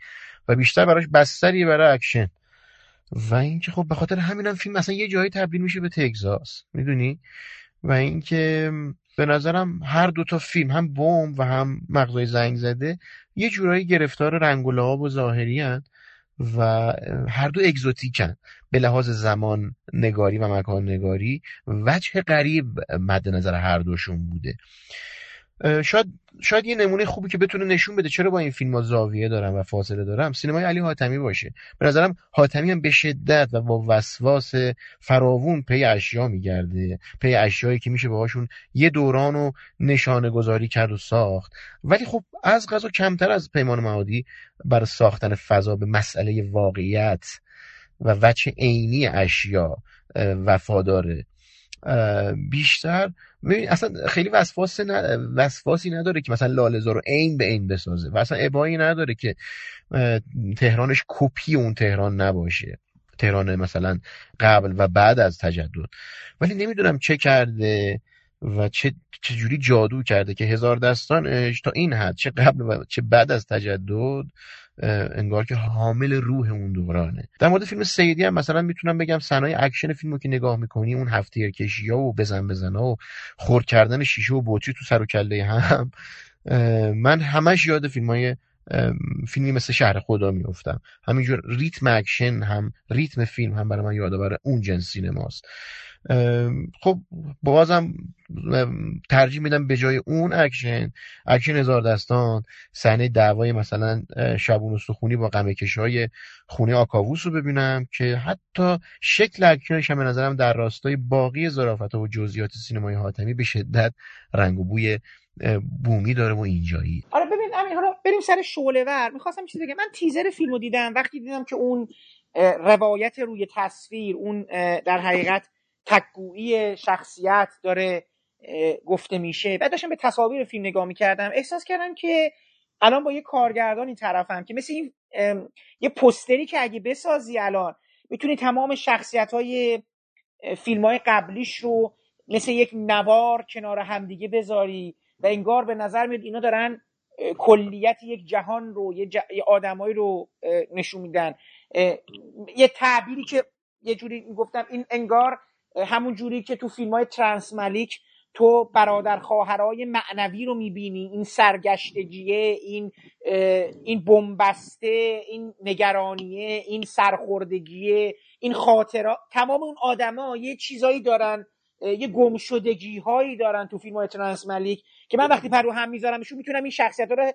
و بیشتر براش بستری برای اکشن. و اینکه خب به خاطر همین هم فیلم اصلا یه جایی تبدیل میشه به تگزاس می‌دونی؟ و اینکه به نظرم هر دو تا فیلم هم بوم و هم مغزای زنگ زده یه جورایی گرفتار رنگ و لعاب و ظاهری هن. و هر دو اگزوتیکن به لحاظ زمان نگاری و مکان نگاری. وجه غریب مد نظر هر دوشون بوده. شاید شاید یه نمونه خوبی که بتونه نشون بده چرا با این فیلم ها زاویه دارم و فاصله دارم سینمای علی حاتمی باشه. به نظرم حاتمی هم به شدت و با وسواس فراوون پی اشیا میگرده. پی اشیایی که میشه باهاشون یه دوران رو نشانه گذاری کرد و ساخت. ولی خب از غذا کمتر از پیمان معادی برای ساختن فضا به مسئله واقعیت و وچه عینی اشیا وفاداره. بیشتر. اصلا خیلی وسواس وسواسی نداره که مثلا لالزار رو عین به عین بسازه و اصلا ابایی نداره که تهرانش کپی اون تهران نباشه. تهران مثلا قبل و بعد از تجدد. ولی نمی‌دونم چه کرده و چه چجوری جادو کرده که هزار دستانش تا این حد چه قبل و چه بعد از تجدد انگار که حامل روح اون دورانه. در مورد فیلم سیدی هم مثلا می‌تونم بگم صحنه اکشن فیلمو که نگاه می‌کنی اون هفت‌تیرکشی ها و بزن بزن و خورد کردن شیشه و بطری تو سر و کله هم. من همش یاد فیلم های فیلمی مثل شهر خدا میفتم همینجور ریتم اکشن هم ریتم فیلم هم برای من یادآور اون جنس سینماست. خب بازم ترجیح میدم به جای اون اکشن اکشن هزار دستان صحنه دعوای مثلا شعبون استخونی با قمه‌کش های خونه آکاووس رو ببینم که حتی شکل اکشنش هم به نظرم در راستای باقی ظرافت و جزئیات سینمای حاتمی به شدت رنگ و بوی بومی داره و اینجایی. آره ببین امین حالا بریم سر شعله ور. می‌خواستم چیزی بگم. من تیزر فیلمو دیدم. وقتی دیدم که اون روایت روی تصویر اون در حقیقت تکگویی شخصیت داره گفته میشه. بعد داشتم به تصاویر فیلم نگاه می‌کردم. احساس کردم که الان با یه کارگردان این طرفم که مثل این یه پستری که اگه بسازی الان می‌تونی تمام شخصیت های فیلم های قبلیش رو مثل یک نوار کنار همدیگه بذاری و انگار به نظر میاد اینا دارن کلیت یک جهان رو یه, ج... آدمایی رو نشون میدن. یه تعبیری که یه جوری می‌گفتم این انگار همون جوری که تو فیلم های ترانس ملیک تو برادر خواهرای معنوی رو می‌بینی. این سرگشتگیه این این بنبسته این نگرانیه این سرخوردگیه این خاطرات تمام اون آدما یه چیزایی دارن یه گمشدگی هایی دارن تو فیلم های ترانس ملیک که من وقتی پر هم میذارمشون می‌تونم این شخصیت رو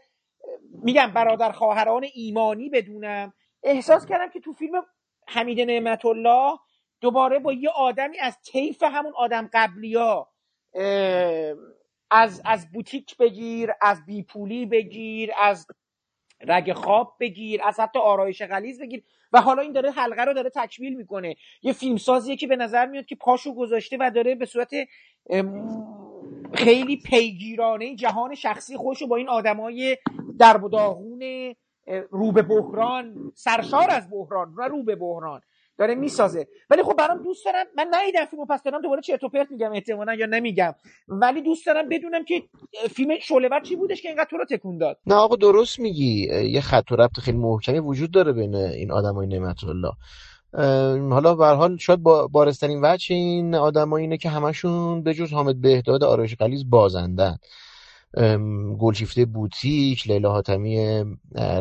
میگم برادر خواهران ایمانی بدونم. احساس کردم که تو فیلم حمید نعمت الله دوباره با یه آدمی از طیف همون آدم قبلی ها از از بوتیک بگیر از بیپولی بگیر از رگ خواب بگیر از حتی آرایش غلیز بگیر. و حالا این داره حلقه رو داره تکمیل می‌کنه. یه فیلمسازیه که به نظر میاد که پاشو گذاشته و داره به صورت خیلی پیگیرانه جهان شخصی خوش با این آدمای درب و داغون رو به بحران سرشار از بحران و رو به بحران. داره می‌سازه. ولی خب برام دوست دارم من ندیدم فیلمو پس دارم دوباره چرت و پرت میگم احتمالا یا نمیگم. ولی دوست دارم بدونم که فیلم شعله چی بودش که اینقدر تو رو تکون داد؟ نه آقا درست میگی. یه خط و ربط خیلی محکمی وجود داره بین این آدمای نعمت الله حالا به حال شاید با بارسترین وجه این آدمایی اینه که همشون به جز حامد بهداد آرایش قلیز بازندن. گلشیفته بوتیک لیلا حاتمی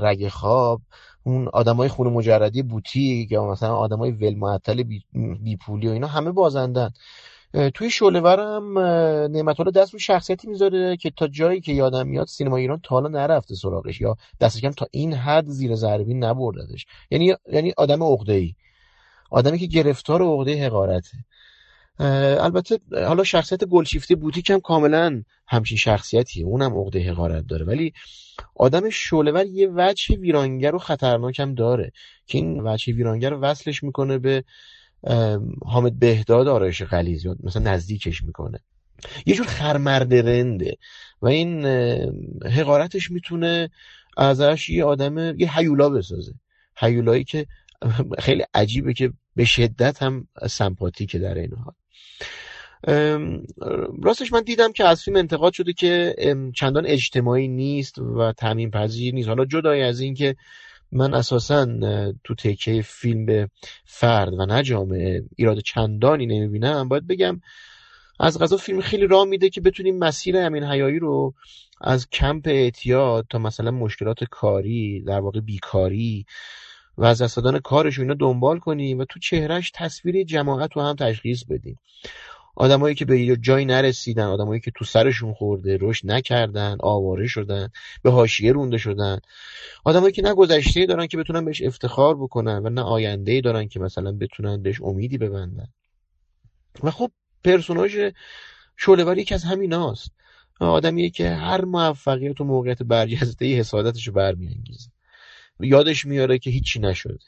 رگ خواب اون آدمای خون مجردی بوتیک یا مثلا آدمای ول معطل بی, پولی و اینا همه بازندن. توی شعله ورم نعمت الله دست رو شخصیتی می‌ذاره که تا جایی که یادم میاد سینما ایران تا حالا نرفته سراغش یا دست کم تا این حد زیر ضربی نبردتش یعنی یعنی آدم عقده ای آدمی که گرفتار عقده حقارته. البته حالا شخصیت گلشیفته بوتیک هم کاملا همچین شخصیتیه. اونم عقده حقارت داره. ولی آدم شعلهور یه وجه ویرانگر و خطرناک هم داره که این وجه ویرانگر وصلش می‌کنه به حامد بهداد آرایش غلیظ مثلا نزدیکش می‌کنه. یه جور خرمرد رنده و این حقارتش می‌تونه ازش یه آدم یه حیولا بسازه. حیولایی که خیلی عجیبه که به شدت هم سمپاتیکه در این حال. راستش من دیدم که از فیلم انتقاد شده که چندان اجتماعی نیست و تعمین پذیر نیست. حالا جدای از این که من اساسا تو تکه فیلم به فرد و نه جامعه ایراد چندانی نمی‌بینم باید بگم از غذا فیلم خیلی راه میده که بتونیم مسیر امین حیایی رو از کمپ اعتیاد تا مثلا مشکلات کاری در واقع بیکاری و از دستادان کارش اینا دنبال کنیم و تو چهرهش تصویر جماعت رو هم تشخیص بدیم. آدمایی که به جایی نرسیدن آدمایی که تو سرشون خورده رشد نکردن آواره شدن به حاشیه رونده شدن. آدمایی که نه گذشته دارن که بتونن بهش افتخار بکنن و نه آینده دارن که مثلا بتونن بهش امیدی ببندن. و خب پرسوناژ شعله‌ور یکی از همیناست آدمیه که هر موفقیت و موقعیت برجسته حسادتش رو برمیانگیزه. یادش میاره که هیچی نشده.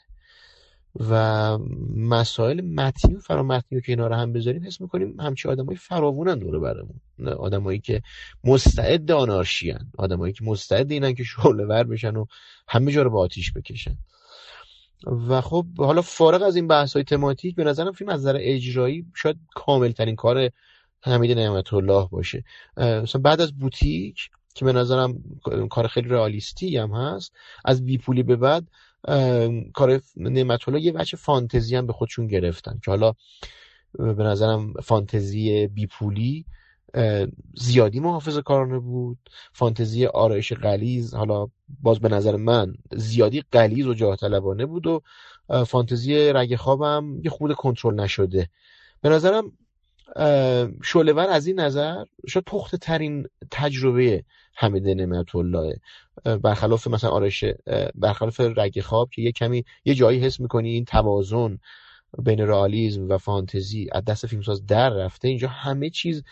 و مسائل متنی و فرامتنی که اینا رو هم بذاریم حس می‌کنیم همچی آدمای فراوونن دوره برمون. آدمایی که مستعد آنارشیان آدمایی که مستعد اینن که شعله ور بشن و همه جا رو به آتیش بکشن. و خب حالا فارغ از این بحث های تماتیک به نظرم فیلم از نظر اجرایی شاید کامل ترین کار حمید نعمت الله باشه مثلا بعد از بوتیک که به نظرم کار خیلی رئالیستی هم هست. از بیپولی به بعد کار نعمت الله یه بچه فانتزی هم به خودشون گرفتن که حالا به نظرم فانتزی بیپولی زیادی محافظ کارانه بود. فانتزی آرایش قلیز حالا باز به نظر من زیادی قلیز و جاه طلبانه بود و فانتزی رگ خوابم یه خود کنترل نشده. به نظرم شعلهور از این نظر شاید پخته ترین تجربه حمید نعمت الله برخلاف مثلا آرش برخلاف رگ خواب که یه کمی یه جایی حس می‌کنی این توازن بین رئالیسم و فانتزی از دست فیلمساز در رفته. اینجا همه چیز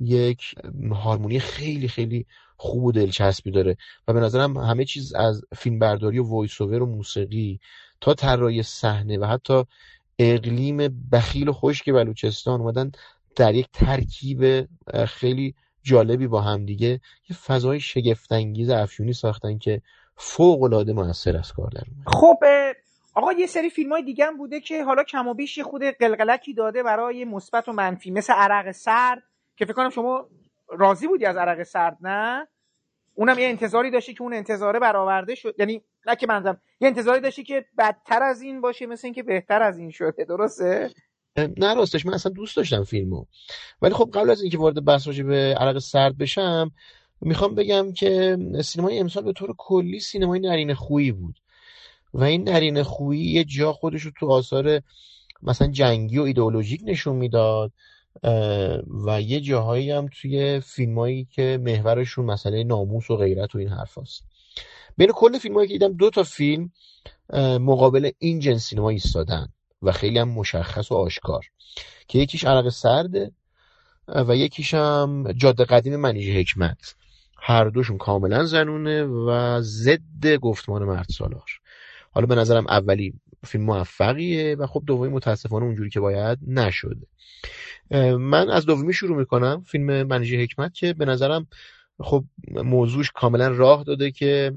یک هارمونی خیلی خیلی خوب و دلچسبی داره و به نظرم همه چیز از فیلم برداری و voice و موسیقی تا طراحی صحنه و حتی اقلیم بخیل و خشک بلوچستان اومدن در یک ترکیب خیلی جالبی با هم دیگه یه فضای شگفت‌انگیز افیونی ساختن که فوق العاده موثر است کار در خب آقا یه سری فیلم های دیگه هم بوده که حالا کم و بیش خود قلقلکی داده برای مثبت و منفی مثل عرق سرد که فکر کنم شما راضی بودی از عرق سرد نه؟ اونم یه انتظاری داشتی که اون انتظاره برآورده شد یعنی نه که منظرم یه انتظاری داشتی که بدتر از این باشه مثل اینکه بهتر از این شده درسته؟ نه راستش من اصلا دوست داشتم فیلمو. ولی خب قبل از اینکه وارد بحث راجع به عرق سرد بشم می‌خوام بگم که سینمای امسال به طور کلی سینمای نرین خویی بود. و این نرین خویی یه جا خودش رو تو آثار مثلا جنگی و ایدئولوژیک نشون می‌داد و یه جاهایی هم توی فیلمایی که محورشون مسئله ناموس و غیرت و این حرف هست. بین کل فیلمایی که دیدم دو تا فیلم مقابل این جنس سینما ایستادن. و خیلی هم مشخص و آشکار. که یکیش عرق سرده و یکیش هم جاده قدیم منیژه حکمت. هر دوشون کاملا زنونه و ضد گفتمان مرد سالار. حالا به نظرم اولی فیلم موفقیه و خب دومی متاسفانه اونجوری که باید نشده. من از دومی شروع می‌کنم فیلم منیژه حکمت که به نظرم خب موضوعش کاملا راه داده که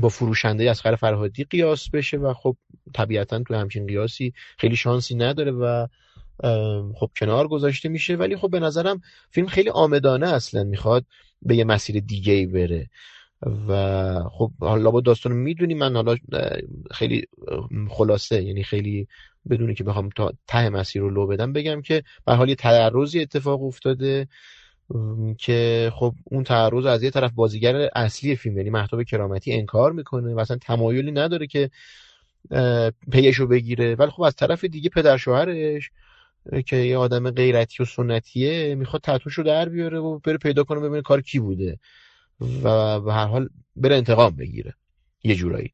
با فروشنده از فرهادی قیاس بشه و خب طبیعتا تو همچین قیاسی خیلی شانسی نداره و خب کنار گذاشته میشه. ولی خب به نظرم فیلم خیلی آمدانه اصلا می‌خواد به یه مسیر دیگه ای بره. و خب حالا با داستان می‌دونی من حالا خیلی خلاصه. یعنی خیلی بدونی که بخوام تا ته مسیر رو لو بدم بگم که به حال یه تعرضی اتفاق افتاده که خب اون تعرض از یه طرف بازیگر اصلی فیلم یعنی محتاب کرامتی انکار می‌کنه و اصلا تمایلی نداره که پیشو بگیره. ولی خب از طرف دیگه پدر شوهرش که یه آدم غیرتی و سنتیه می‌خواد تتوش رو در بیاره و بره پیدا کنه ببینه کار کی بوده. و به هر حال بره انتقام بگیره. یه جورایی.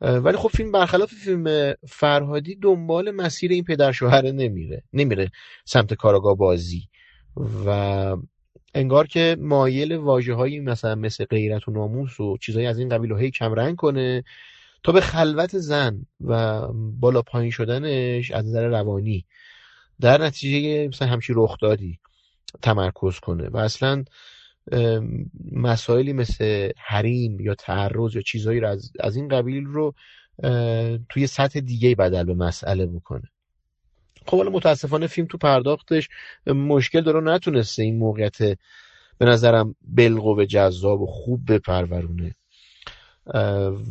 ولی خب فیلم برخلاف فیلم فرهادی دنبال مسیر این پدر شوهر نمیره. نمیره سمت کاراگاه بازی. و انگار که مایل واجه مثلا مثل غیرت و ناموس و چیزایی از این قبیل هی کمرنگ کنه. تا به خلوت زن و بالا پایین شدنش از نظر روانی در نتیجه مثلا همچی رخدادی تمرکز کنه و اصلا مسائلی مثل حریم یا تعرض یا چیزهایی رو از, این قبیل رو توی سطح دیگه بدل به مسئله بکنه. خب حالا متاسفانه فیلم تو پرداختش مشکل داره نتونسته این موقعیت به نظرم بلغ و جذاب و خوب بپرورونه.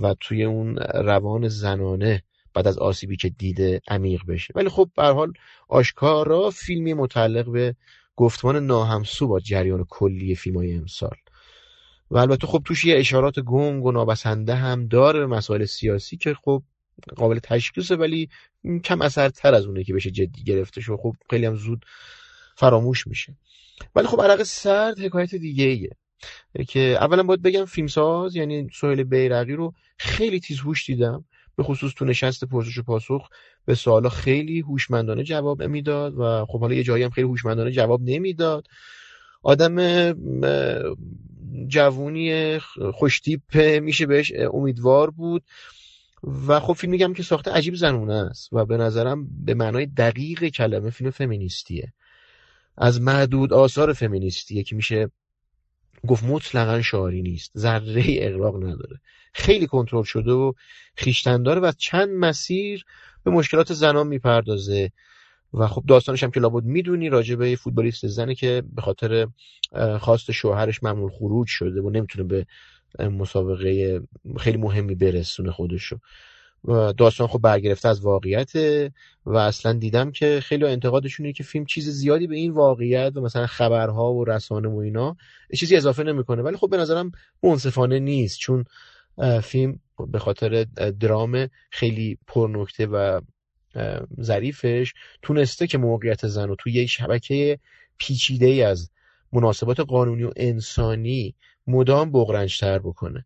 و توی اون روان زنانه بعد از آسیبی که دیده عمیق بشه. ولی خب به حال آشکارا فیلمی متعلق به گفتمان ناهمسو با جریان کلی فیلم های امسال. و البته خب توش یه اشارات گنگ و نابسنده هم داره مسائل سیاسی که خب قابل تشخیصه ولی کم اثرتر از اونه که بشه جدی گرفته شو خب خیلی هم زود فراموش میشه. ولی خب عرق سرد حکایت دیگه ایه که اولا باید بگم فیلمساز یعنی سهیل بیرقی رو خیلی تیز هوش دیدم. به خصوص تو نشست پرسش و پاسخ به سوالا خیلی هوشمندانه جواب می‌داد و خب حالا یه جایی هم خیلی هوشمندانه جواب نمی‌داد. آدم جوونی خوشتیپ میشه بهش امیدوار بود. و خب فیلم میگم که ساخته عجیب زنونه است و به نظرم به معنای دقیق کلمه فیلم فمینیستیه. از معدود آثار فمینیستیه که میشه گفت مطلقا شعاری نیست. ذره اقراق نداره. خیلی کنترل شده و خیشتن داره و چند مسیر به مشکلات زنان می‌پردازه. و خب داستانش هم که لابد می‌دونی راجع به فوتبالیست زنه که به خاطر خواست شوهرش ممنوع خروج شده و نمی‌تونه به مسابقه خیلی مهمی برسونه خودشو. داستان خب برگرفته از واقعیت و اصلا دیدم که خیلی انتقادشونه که فیلم چیز زیادی به این واقعیت و مثلا خبرها و رسانه و اینا چیزی اضافه نمی‌کنه. ولی خب به نظرم منصفانه نیست چون فیلم به خاطر درام خیلی پرنکته و ظریفش تونسته که موقعیت زن رو توی یک شبکه پیچیده ای از مناسبات قانونی و انسانی مدام بغرنجتر بکنه.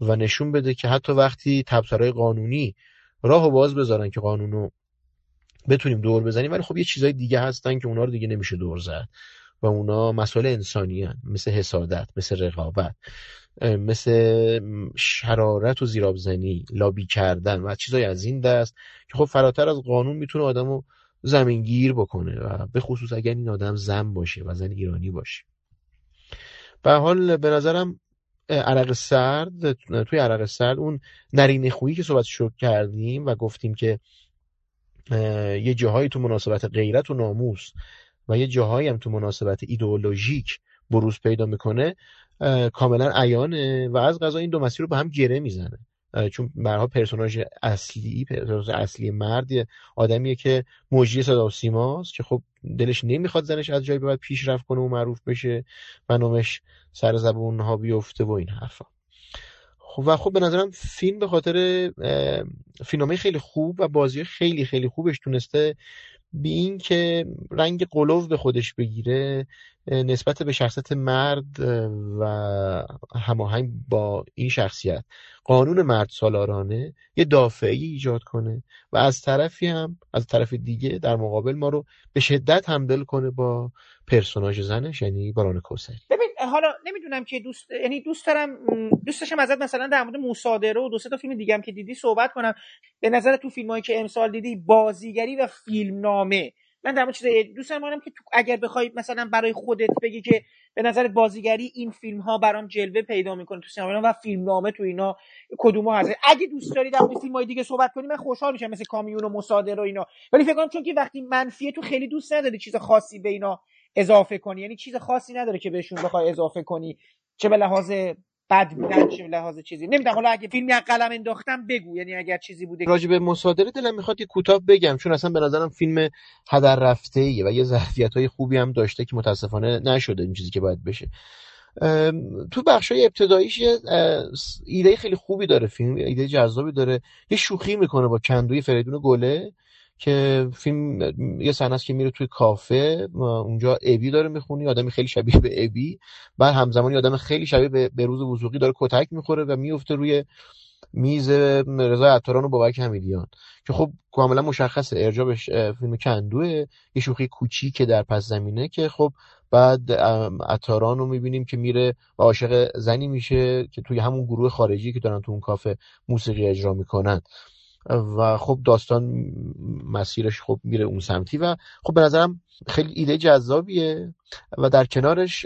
و نشون بده که حتی وقتی تبصرهای قانونی راه و باز بذارن که قانونو بتونیم دور بزنیم ولی خب یه چیزای دیگه هستن که اونا رو دیگه نمیشه دور زد و اونا مسائل انسانی هن. مثل حسادت مثل رقابت مثل شرارت و زیرابزنی لابی کردن و چیزای از این دست که خب فراتر از قانون می‌تونه آدم رو زمینگیر بکنه و به خصوص اگر این آدم زن باشه و زن ایرانی باشه به حال به نظرم عرق سرد توی عرق سرد اون نرینه خویی که صحبت شد کردیم و گفتیم که یه جاهایی تو مناسبات غیرت و ناموس و یه جاهایی هم تو مناسبات ایدئولوژیک بروز پیدا می‌کنه کاملا عیانه و از قضا این دو مسیر رو به هم گره می‌زنه. چون برها پرسوناژ اصلی پرسوناژ اصلی مرد آدمیه که مجری صدا و سیماست که خب دلش نمی‌خواد زنش از جایی به بعد پیشرفت کنه و معروف بشه و نامش سر زبون ها بیفته و این حرفا. خب و خب به نظرم فیلم به خاطر فیلمه خیلی خوب و بازی خیلی خیلی خوبش تونسته بی این که رنگ قلوب به خودش بگیره نسبت به شخصیت مرد و هماهنگ با این شخصیت. قانون مرد سالارانه یه دافعی ایجاد کنه و از طرفی هم از طرف دیگه در مقابل ما رو به شدت همدل کنه با پرسوناژ زنش یعنی باران کوسری. حالا نمی‌دونم که دوست یعنی دوست دارم دوست داشتم ازت مثلا در مورد مصادره و دو تا فیلم دیگه هم که دیدی صحبت کنم. به نظر تو فیلمایی که امسال دیدی بازیگری و فیلمنامه. من در مورد چیز دوست دارم که اگر بخوای مثلا برای خودت بگی که به نظرت بازیگری این فیلم ها برام جلوه پیدا می‌کنه تو سینما و فیلمنامه تو اینا کدوم هست؟ اگه دوست داری در مورد فیلم دیگه صحبت کنی من خوشحال میشم مثل کامیون و مصادره و اینا. ولی فکر کنم چون که وقتی منفیه تو خیلی دوست نداری چیز خاصی به اینا اضافه کنی. یعنی چیز خاصی نداره که بهشون بخوای اضافه کنی. چه به لحاظ بد بودن چه لحاظ چیزی. نمی‌دونم حالا اگه فیلمی از قلم انداختم بگو. یعنی اگر چیزی بوده راجع به مصادره دلم می‌خواد یه کوتاه بگم چون اصلا به نظرم فیلم هدر رفته ایه و یه ظرفیت های خوبی هم داشته که متاسفانه نشده این چیزی که باید بشه. تو بخش های ابتداییش ایده خیلی خوبی داره فیلم ایده جذابی داره. یه شوخی می‌کنه با کندوی فریدون گله. که فیلم یه صحنه است که میره توی کافه اونجا ابی داره می‌خونی آدمی خیلی شبیه به ابی. بعد همزمانی آدم خیلی شبیه به بروز وثوقی داره کتک می‌خوره و میفته روی میز رضا عطاران و بابک حمیدیان. که خب کاملا مشخصه ارجابش فیلم کندوه. یه شوخی کوچیکه در پس زمینه که خب بعد عطاران رو می‌بینیم که میره و عاشق زنی میشه که توی همون گروه خارجی که دارن تو اون کافه موسیقی اجرا می‌کنن. و خب داستان مسیرش خب میره اون سمتی و خب به نظرم خیلی ایده جذابیه و در کنارش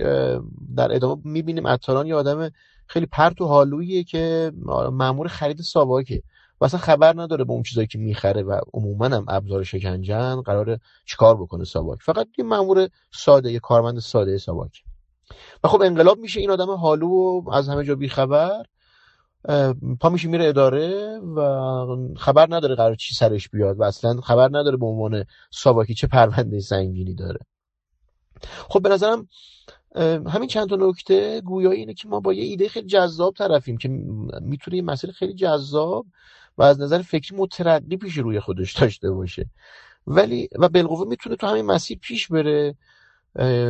در ادامه می‌بینیم اتاران یه آدم خیلی پرت و حالویه که معمور خرید ساواکه. و اصلا خبر نداره به اون چیزایی که می‌خره و عموما هم ابزار شکنجن قرار چیکار بکنه ساواک. فقط یه مامور ساده یه کارمند ساده ساواک. و خب انقلاب میشه این آدم حالو و از همه جا بیخبر. پا میشه میره اداره و خبر نداره قرار چی سرش بیاد و اصلا خبر نداره به عنوان ساواکی چه پرونده سنگینی داره. خب به نظرم همین چند تا نکته گویایی اینه که ما با یه ایده خیلی جذاب طرفیم که می‌تونه یه مسیر خیلی جذاب و از نظر فکری مترقی پیش روی خودش داشته باشه. ولی و بالقوه می‌تونه تو همین مسیر پیش بره.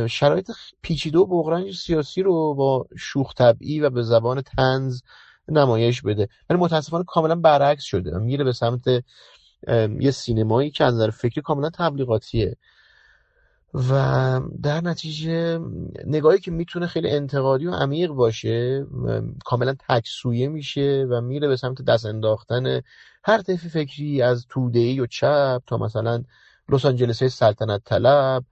شرایط پیچیده و بغرنج سیاسی رو با شوخ طبعی و به زبان تنز نمایش بده. ولی متاسفانه کاملا برعکس شده. میره به سمت یه سینمایی که از نظر فکری کاملا تبلیغاتیه. و در نتیجه نگاهی که می‌تونه خیلی انتقادی و عمیق باشه کاملا تکسویه میشه و میره به سمت دست انداختن هر طیف فکری از توده و چپ تا مثلا لس آنجلس سلطنت طلب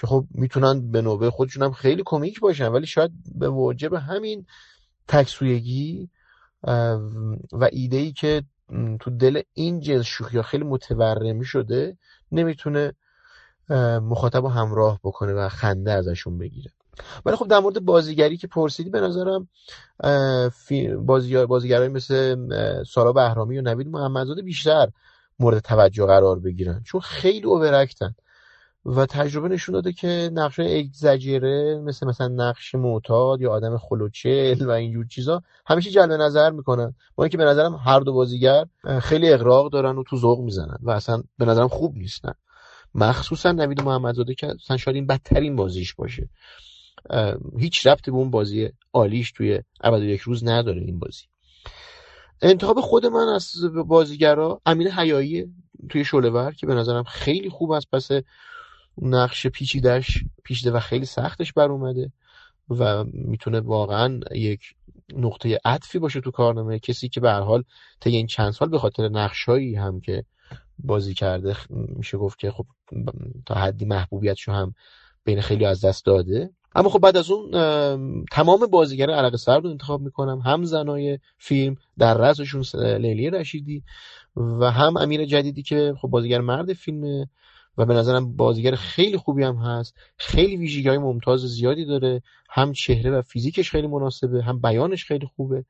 که خب می‌تونن به نوبه خودشون هم خیلی کمیک باشن. ولی شاید به موجب همین تکسویگی و ایده ای که تو دل این جنس شوخی خیلی متورمی شده نمی‌تونه مخاطب رو همراه بکنه و خنده ازشون بگیره. ولی خب در مورد بازیگری که پرسیدی به نظرم بازیگر بازیگرای مثل سارا بهرامی و نوید محمدزاده بیشتر مورد توجه قرار بگیرن. چون خیلی اوورکتن و تجربه نشون داده که نقش اگزاجره مثل مثلا نقش معتاد یا آدم خلوچل و اینجور چیزا همیشه جلب نظر می‌کنن. با اینکه به نظرم هر دو بازیگر خیلی اغراق دارن و تو ذوق می‌زنن و اصلا به نظرم خوب نیستن. مخصوصا نوید محمدزاده که اصلا شاید این بدترین بازیش باشه. هیچ ربطی به اون بازی عالیش توی ابد یک روز نداره این بازی. انتخاب خود من از بازیگرا امین حیایی توی شلور که به نظرم خیلی خوب است پس نقش پیچیدش پیچیده و خیلی سختش بر اومده و می‌تونه واقعا یک نقطه عطفی باشه تو کارنامه. کسی که به هر حال طی این چند سال به خاطر نقشایی هم که بازی کرده میشه گفت که خب تا حدی محبوبیتشو هم بین خیلی از دست داده. اما خب بعد از اون تمام بازیگر عرق سر رو انتخاب می‌کنم. هم زنای فیلم در رأسشون لیلی رشیدی و هم امیر جدیدی که خب بازیگر مرد فیلمه و به نظرم بازیگر خیلی خوبی هم هست. خیلی ویژگی های ممتاز زیادی داره. هم چهره و فیزیکش خیلی مناسبه هم بیانش خیلی خوبه.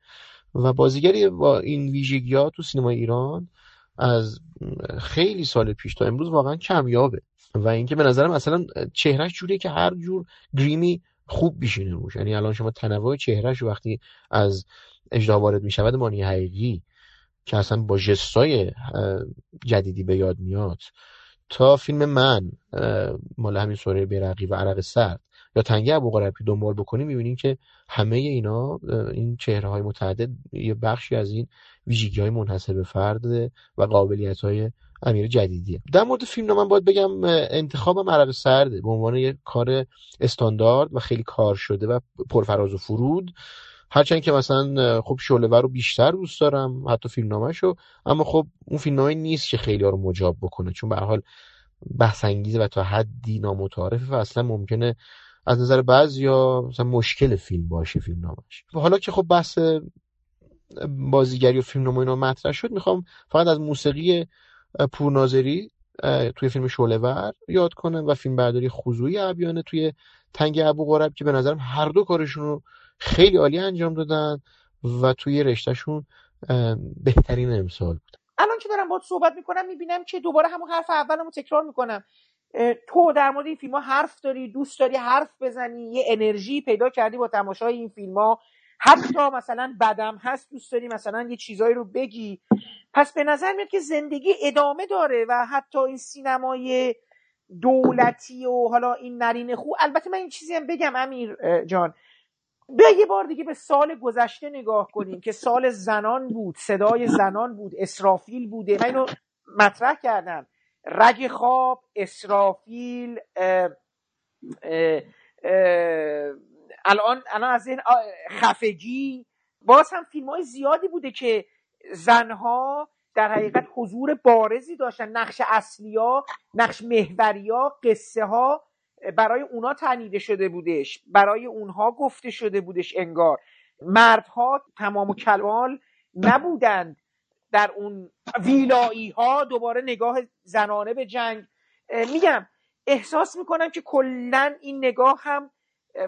و بازیگری با این ویژگی ها تو سینما ایران از خیلی سال پیش تا امروز واقعا کمیابه. و اینکه به نظرم اصلا چهرهش جوریه که هر جور گریمی خوب بیشینه روش یعنی الان شما تنوع چهرهش وقتی از اجدا وارد می‌شود مانی حقیقی که اصلا با جستای جدیدی به یاد میاد. تا فیلم من مال همین سوره برقی و عرق سرد یا تنگه ابو دنبال بکنیم می‌بینیم که همه اینا این چهره های متعدد یه بخشی از این ویژگی های منحصر به فرد و قابلیت های امیر جدیدیه. در مورد فیلم من باید بگم انتخابم عرق سرده. به عنوان یک کار استاندارد و خیلی کار شده و پرفراز و فرود هرچند که مثلا خب شعله رو بیشتر دوست دارم حتی فیلمنامه‌شو. اما خب اون فیلمنامه نیست که خیلی ها رو مجاب بکنه. چون به حال بحث انگیزه و تا حدی نامتعارفه و اصلا ممکنه از نظر بعضی یا مثلا مشکل فیلم باشه فیلمنامه‌اش. حالا که خب بحث بازیگری و فیلمنامه اینا مطرح شد می‌خوام فقط از موسیقی پورناظری توی فیلم شعله‌ور یاد کنم و فیلم برداری خضوعی ابیانه توی تنگ ابو غرب که به نظرم هر دو کارشون رو خیلی عالی انجام دادن و توی رشتهشون بهترین امسال بود. الان که دارم باید صحبت می‌کنم می‌بینم که دوباره همون حرف اولمو تکرار می‌کنم. تو در مورد این فیلم ها حرف داری دوست داری حرف بزنی یه انرژی پیدا کردی با تماشای این فیلم ها حتی مثلا بدم هست دوست داری مثلا یه چیزایی رو بگی. پس به نظر میاد که زندگی ادامه داره و حتی این سینمای دولتی و حالا این نرین خو البته من این چیزی هم بگم امیر جان. بیا یه بار دیگه به سال گذشته نگاه کنیم که سال زنان بود صدای زنان بود اسرافیل بوده. من اینو مطرح کردم. رگ خواب اسرافیل اه اه اه الان الان از این خفگی. باز هم فیلم های زیادی بوده که زنها در حقیقت حضور بارزی داشتن. نقش اصلیا نقش محوریا قصه ها. برای اونا تنیده شده بودش برای اونها گفته شده بودش انگار. مردها تمام و کلال نبودند در اون ویلایی ها دوباره نگاه زنانه به جنگ. میگم احساس می‌کنم که کلا این نگاه هم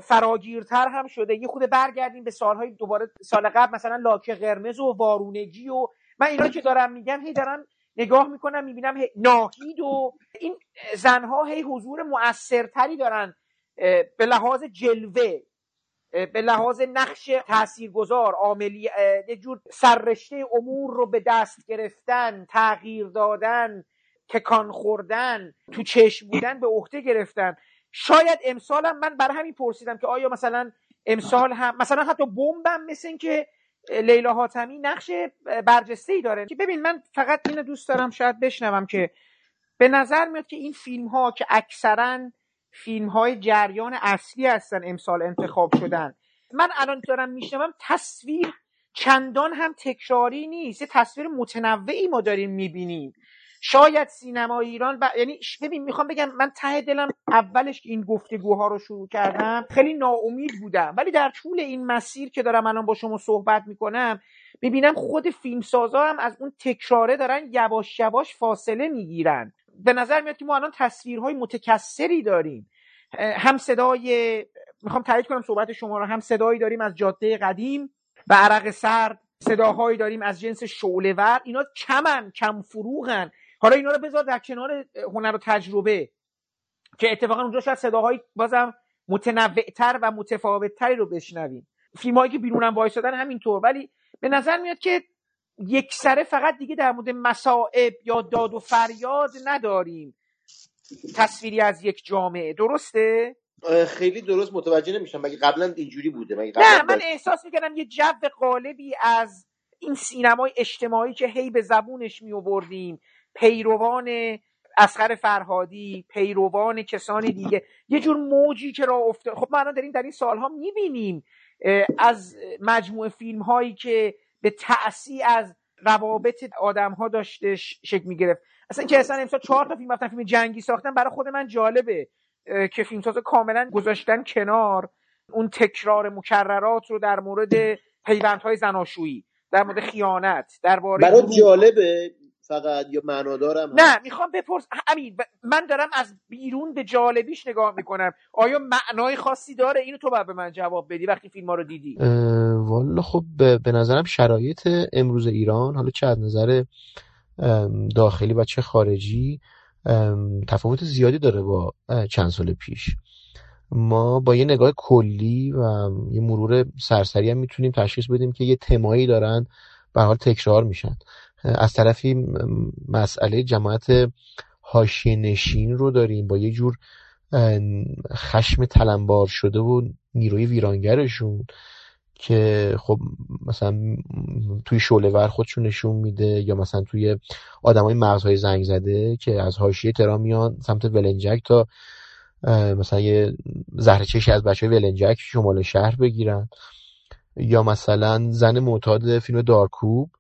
فراگیرتر هم شده. یه خود برگردیم به سالهای دوباره سال قبل مثلا لاک قرمز و وارونگی و من اینا که دارم میگم هی دارم نگاه می‌کنم می‌بینم ناهید و این زنها هی حضور مؤثرتری دارن به لحاظ جلوه به لحاظ نقش تاثیرگذار عاملی یه جور سررشته امور رو به دست گرفتن تغییر دادن تکان خوردن تو چشم بودن به عهده گرفتن. شاید امسال هم من برای همین پرسیدم که آیا مثلا امسال هم مثلا حتی بمبم مثل این که لیلا حاتمی نقش برجسته ای داره. که ببین من فقط اینو دوست دارم شاید بشنوم که به نظر میاد که این فیلم ها که اکثرا فیلم های جریان اصلی هستن امسال انتخاب شدن. من الان دارم میشنوم تصویر چندان هم تکراری نیست. یه تصویر متنوعی ما داریم می‌بینیم. شاید سینما ایران ب... یعنی ببین می‌خوام بگم من ته دلم اولش که این گفتگوها رو شروع کردم خیلی ناامید بودم. ولی در طول این مسیر که دارم الان با شما صحبت می‌کنم می‌بینم خود فیلمسازا هم از اون تکراره دارن یواش یواش فاصله می‌گیرن. به نظر میاد که ما الان تصویرهای متکثری داریم. هم صدای می‌خوام تایید کنم صحبت شما رو هم صدایی داریم از جاده قدیم و عرق سرد صداهایی داریم از جنس شعلهور. اینا کمن کم فروغن. حالا اینا رو بذار در کنار هنر و تجربه که اتفاقا اونجا شاید صداهای بازم متنوعتر و متفاوتتری رو بشنویم. فیلم هایی که بیرونم وایسادن همینطور ولی به نظر میاد که یک سره فقط دیگه در مورد مسائب یا داد و فریاد نداریم. تصویری از یک جامعه. درسته؟ خیلی درست. متوجه نمیشم. مگه قبلا اینجوری بوده؟ مگه نه من احساس می‌کردم یه جو قالبی از این سینمای اجتماعی که هی به زبونش می پیروان اسخر فرهادی پیروان کسانی دیگه. یه جور موجی که را افتاد. خب ما الان داریم در این سالها می‌بینیم از مجموعه فیلم هایی که به تأثیر از روابط آدم ها داشته شکل می‌گرفت. اصلا که اصلا امسال چهار تا فیلم رفتن فیلم جنگی ساختن برای خود من جالبه که فیلمساز کاملا گذاشتن کنار اون تکرار مکررات رو در مورد پیوندهای زناشویی در مورد خیانت درباره برای جالبه فقط یا معنادارم نه می‌خوام بپرس امین من دارم از بیرون به جالبیش نگاه می‌کنم. آیا معنای خاصی داره؟ اینو تو باید به من جواب بدی وقتی فیلم ها رو دیدی. والا خب به نظرم شرایط امروز ایران حالا چه از نظر داخلی و چه خارجی تفاوت زیادی داره با چند سال پیش. ما با یه نگاه کلی و یه مرور سرسری هم می‌تونیم تشخیص بدیم که یه تمایی دارن به حال تکرار میشن. از طرفی مسئله جماعت حاشیه نشین رو داریم با یه جور خشم تلمبار شده و نیروی ویرانگرشون که خب مثلا توی شعله ور خودشون نشون میده یا مثلا توی آدمای مغزهای زنگ زده که از حاشیه ترا میان سمت ولنجک تا مثلا یه زهر از بچه ولنجک شمال شهر بگیرن یا مثلا زن معتاد فیلم دارکوب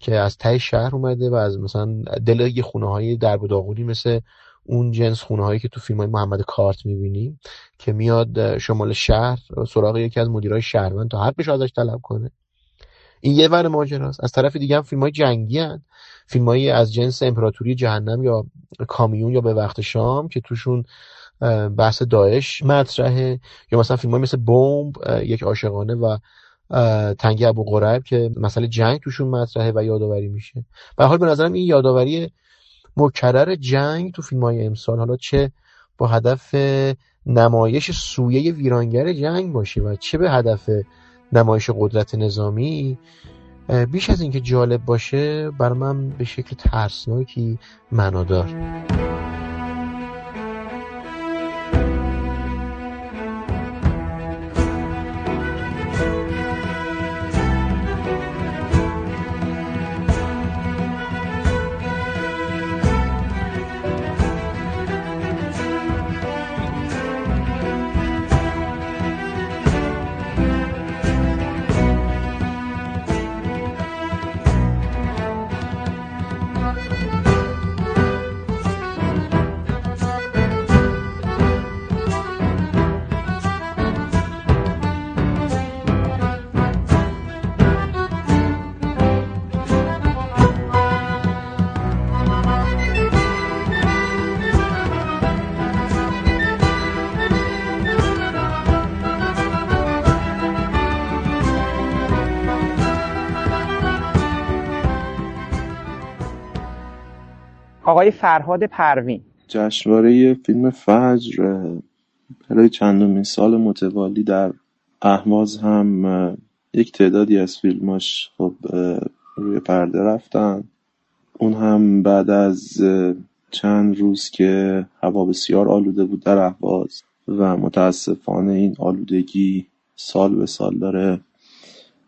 که از ته شهر اومده و از مثلا دل یه خونه های درب داغونی مثل اون جنس خونه هایی که تو فیلم های محمد کارت می‌بینیم که میاد شمال شهر سراغ یکی از مدیرای شهروند تا حقش ازش طلب کنه این یه ور ماجراست از طرف دیگه هم فیلم های جنگی هن. فیلم از جنس امپراتوری جهنم یا کامیون یا به وقت شام که توشون بحث داعش مطرحه یا مثلا فیلم های مثل بمب یک عاشقانه و تنگی ابو قریب که مسئله جنگ توشون مطرحه و یادآوری میشه. به حال به نظرم این یادآوری مکرر جنگ تو فیلم های امسال حالا چه با هدف نمایش سویه ویرانگر جنگ باشه و چه به هدف نمایش قدرت نظامی بیش از اینکه جالب باشه بر من به شکل ترسناکی معنادار فرهاد پروین. جشنواره فیلم فجر برای چندمین سال متوالی در اهواز هم یک تعدادی از فیلماش خب روی پرده رفتن. اون هم بعد از چند روز که هوا بسیار آلوده بود در اهواز و متاسفانه این آلودگی سال به سال داره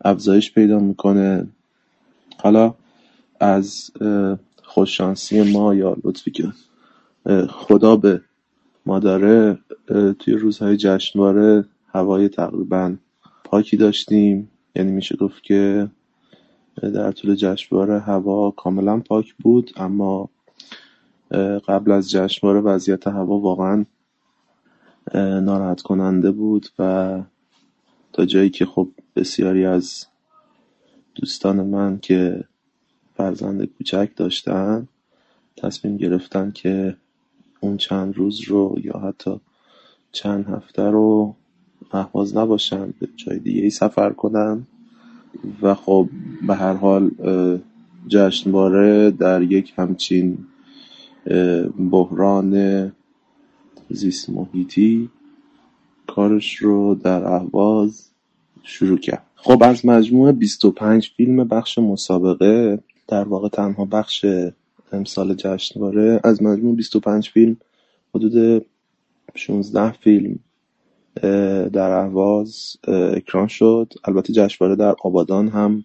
افزایش پیدا می‌کنه. حالا از خوششانسی ما یا لطفی که خدا به ما داره توی روزهای جشنواره هوای تقریبا پاکی داشتیم. یعنی میشه گفت که در طول جشنواره هوا کاملا پاک بود اما قبل از جشنواره وضعیت هوا واقعا ناراحت کننده بود و تا جایی که خب بسیاری از دوستان من که فرزند کوچک داشتن تصمیم گرفتن که اون چند روز رو یا حتی چند هفته رو احواز نباشن به جای دیگه ای سفر کنن. و خب به هر حال جشنواره در یک همچین بحران زیست محیطی کارش رو در اهواز شروع کرد. خب از مجموع 25 فیلم بخش مسابقه در واقع تنها بخش امسال جشنواره از مجموع 25 فیلم حدود 16 فیلم در اهواز اکران شد. البته جشنواره در آبادان هم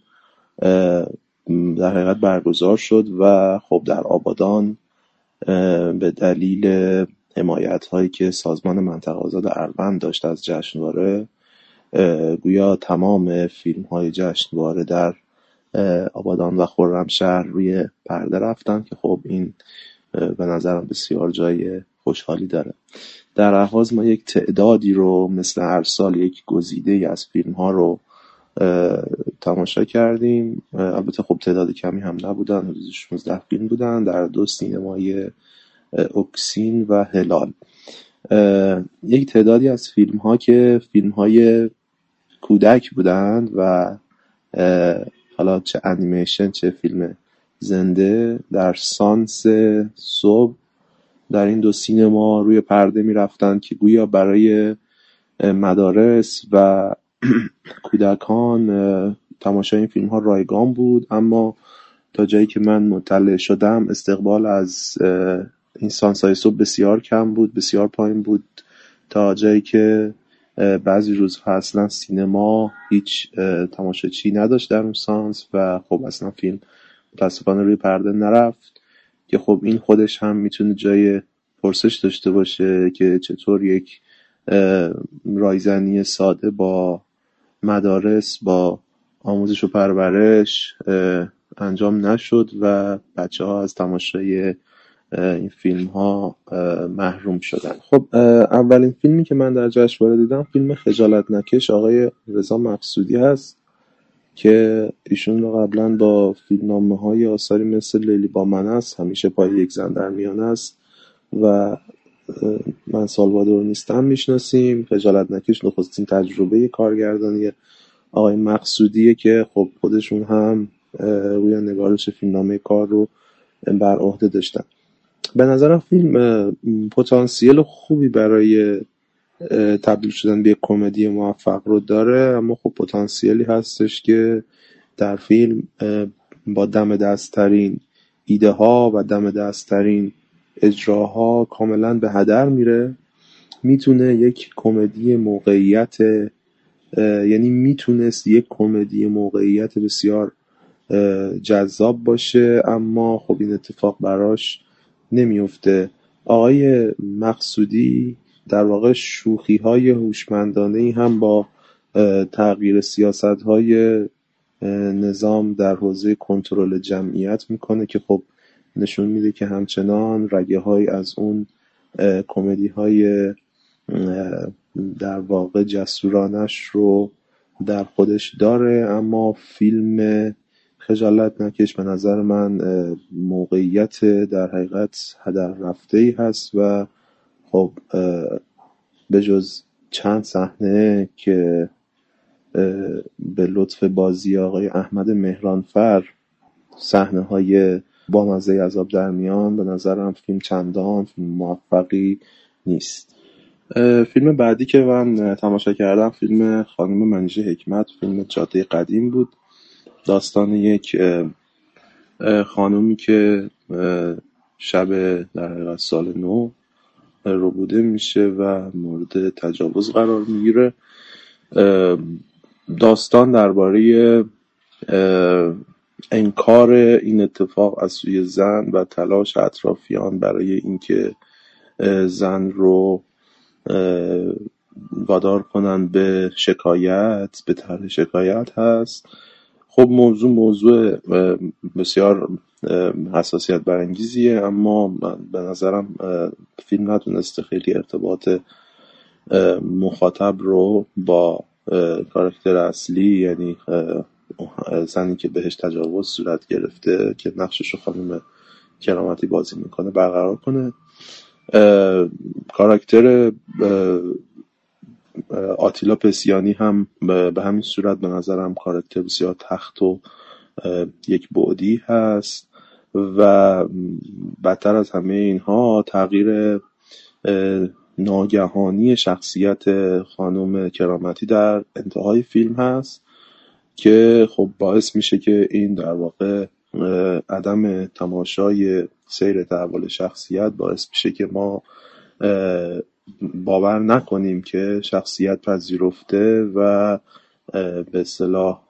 در حقیقت برگزار شد و خب در آبادان به دلیل حمایت هایی که سازمان منطقه آزاد اروند داشت از جشنواره گویا تمام فیلم های جشنواره در آبادان و خرمشهر روی پرده رفتن که خب این به نظرم بسیار جای خوشحالی داره. در احواز ما یک تعدادی رو مثل هر سال یک گزیده از فیلم ها رو تماشا کردیم. البته خب تعداد کمی هم نبودن حدود 16 فیلم بودن. در دو سینمای اکسین و هلال. یک تعدادی از فیلم ها که فیلم های کودک بودند و حالا چه انیمیشن چه فیلم زنده در سانس صبح در این دو سینما روی پرده می رفتن که گویا برای مدارس و کودکان تماشای این فیلم ها رایگان بود. اما تا جایی که من مطلع شدم استقبال از این سانس های صبح بسیار کم بود بسیار پایین بود. تا جایی که بعضی روزها اصلا سینما هیچ تماشاچی نداشت در اون سانس و خب اصلا فیلم متاسفانه روی پرده نرفت که خب این خودش هم می‌تونه جای پرسش داشته باشه که چطور یک رایزنی ساده با مدارس با آموزش و پرورش انجام نشد و بچه ها از تماشای این فیلم ها محروم شدن. خب اولین فیلمی که من در جشنواره دیدم فیلم خجالت نکش آقای رضا مقصودی هست که ایشون رو قبلا با فیلمنامه های آثاری مثل لیلی با من است همیشه پای یک زن در میان است و من سالوادور نیستم می‌شناسیم. خجالت نکش نخستین تجربه کارگردانی آقای مقصودیه که خب خودشون هم روی نگارش فیلمنامه کار رو بر عهده داشتن. به نظرم فیلم پتانسیل خوبی برای تبدیل شدن به کمدی موفق رو داره. اما خب پتانسیلی هستش که در فیلم با دم دستترین ایده ها و دم دستترین اجراها کاملا به هدر میره. می‌تونه یک کمدی موقعیت یعنی می‌تونست یک کمدی موقعیت بسیار جذاب باشه. اما خب این اتفاق براش نمیفته آقای مقصودی در واقع شوخی های هوشمندانه هم با تغییر سیاست های نظام در حوزه کنترل جمعیت می‌کنه که خب نشون میده که همچنان رگه های از اون کمدی های در واقع جسورانش رو در خودش داره. اما فیلم خجالت نکش. به نظر من موقعیت در حقیقت هدر رفته ای هست و خب به جز چند صحنه که به لطف بازی آقای احمد مهرانفر صحنه های بامزه عذاب در میان به نظرم فیلم چندان فیلم موفقی نیست. فیلم بعدی که من تماشا کردم فیلم خانم منیژه حکمت فیلم جاده قدیم بود. داستان یک خانومی که شب در حقیقت سال نو ربوده میشه و مورد تجاوز قرار می‌گیره. داستان درباره انکار این اتفاق از سوی زن و تلاش اطرافیان برای اینکه زن رو وادار کنن به شکایت به طرح شکایت هست. خب موضوع موضوع بسیار حساسیت برانگیزیه اما به نظرم فیلم نتونسته خیلی ارتباط مخاطب رو با کارکتر اصلی یعنی زنی که بهش تجاوز صورت گرفته که نقشش رو خانم کرامتی بازی می‌کنه برقرار کنه. کاراکتر آتیلا پسیانی هم به همین صورت به نظرم کاراکتر بسیار تخت و یک بعدی هست و بدتر از همه اینها تغییر ناگهانی شخصیت خانم کرامتی در انتهای فیلم هست که خب باعث میشه که این در واقع عدم تماشای سیر تحول شخصیت باعث میشه که ما باور نکنیم که شخصیت پذیرفته و به اصطلاح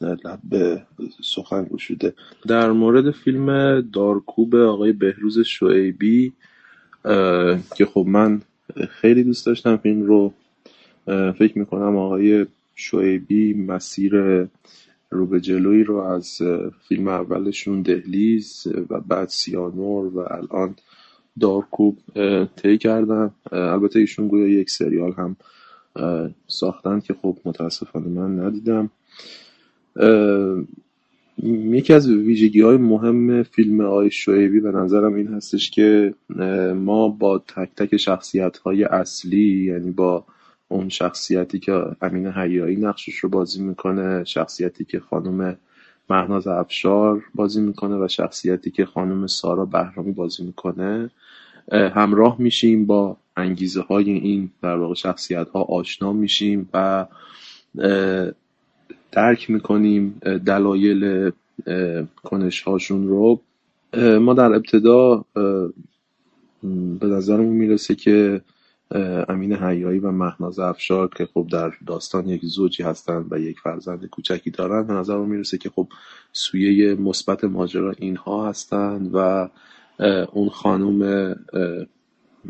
لب سخن گشوده. در مورد فیلم دارکوب آقای بهروز شعیبی که خب من خیلی دوست داشتم فیلم رو فکر می‌کنم آقای شعیبی مسیر رو به جلوی رو از فیلم اولشون دهلیز و بعد سیانور و الان دارکوب طی کردن. البته ایشون گویا یک سریال هم ساختن که خب متاسفانه من ندیدم. یکی از ویژگی های مهم فیلم آی شعیبی به نظرم این هستش که ما با تک تک شخصیت های اصلی یعنی با اون شخصیتی که امین حیایی نقشش رو بازی می‌کنه شخصیتی که خانم مهناز افشار بازی می‌کنه و شخصیتی که خانم سارا بهرامی بازی می‌کنه همراه میشیم با انگیزه های این در واقع شخصیت ها آشنا میشیم و درک می‌کنیم دلایل کنش هاشون رو. ما در ابتدا به نظرمون می‌رسه که امین حیایی و مهناز افشار که خب در داستان یک زوجی هستند و یک فرزند کوچکی دارن به نظر می‌رسه که خب سویه مثبت ماجرا اینها هستند و اون خانم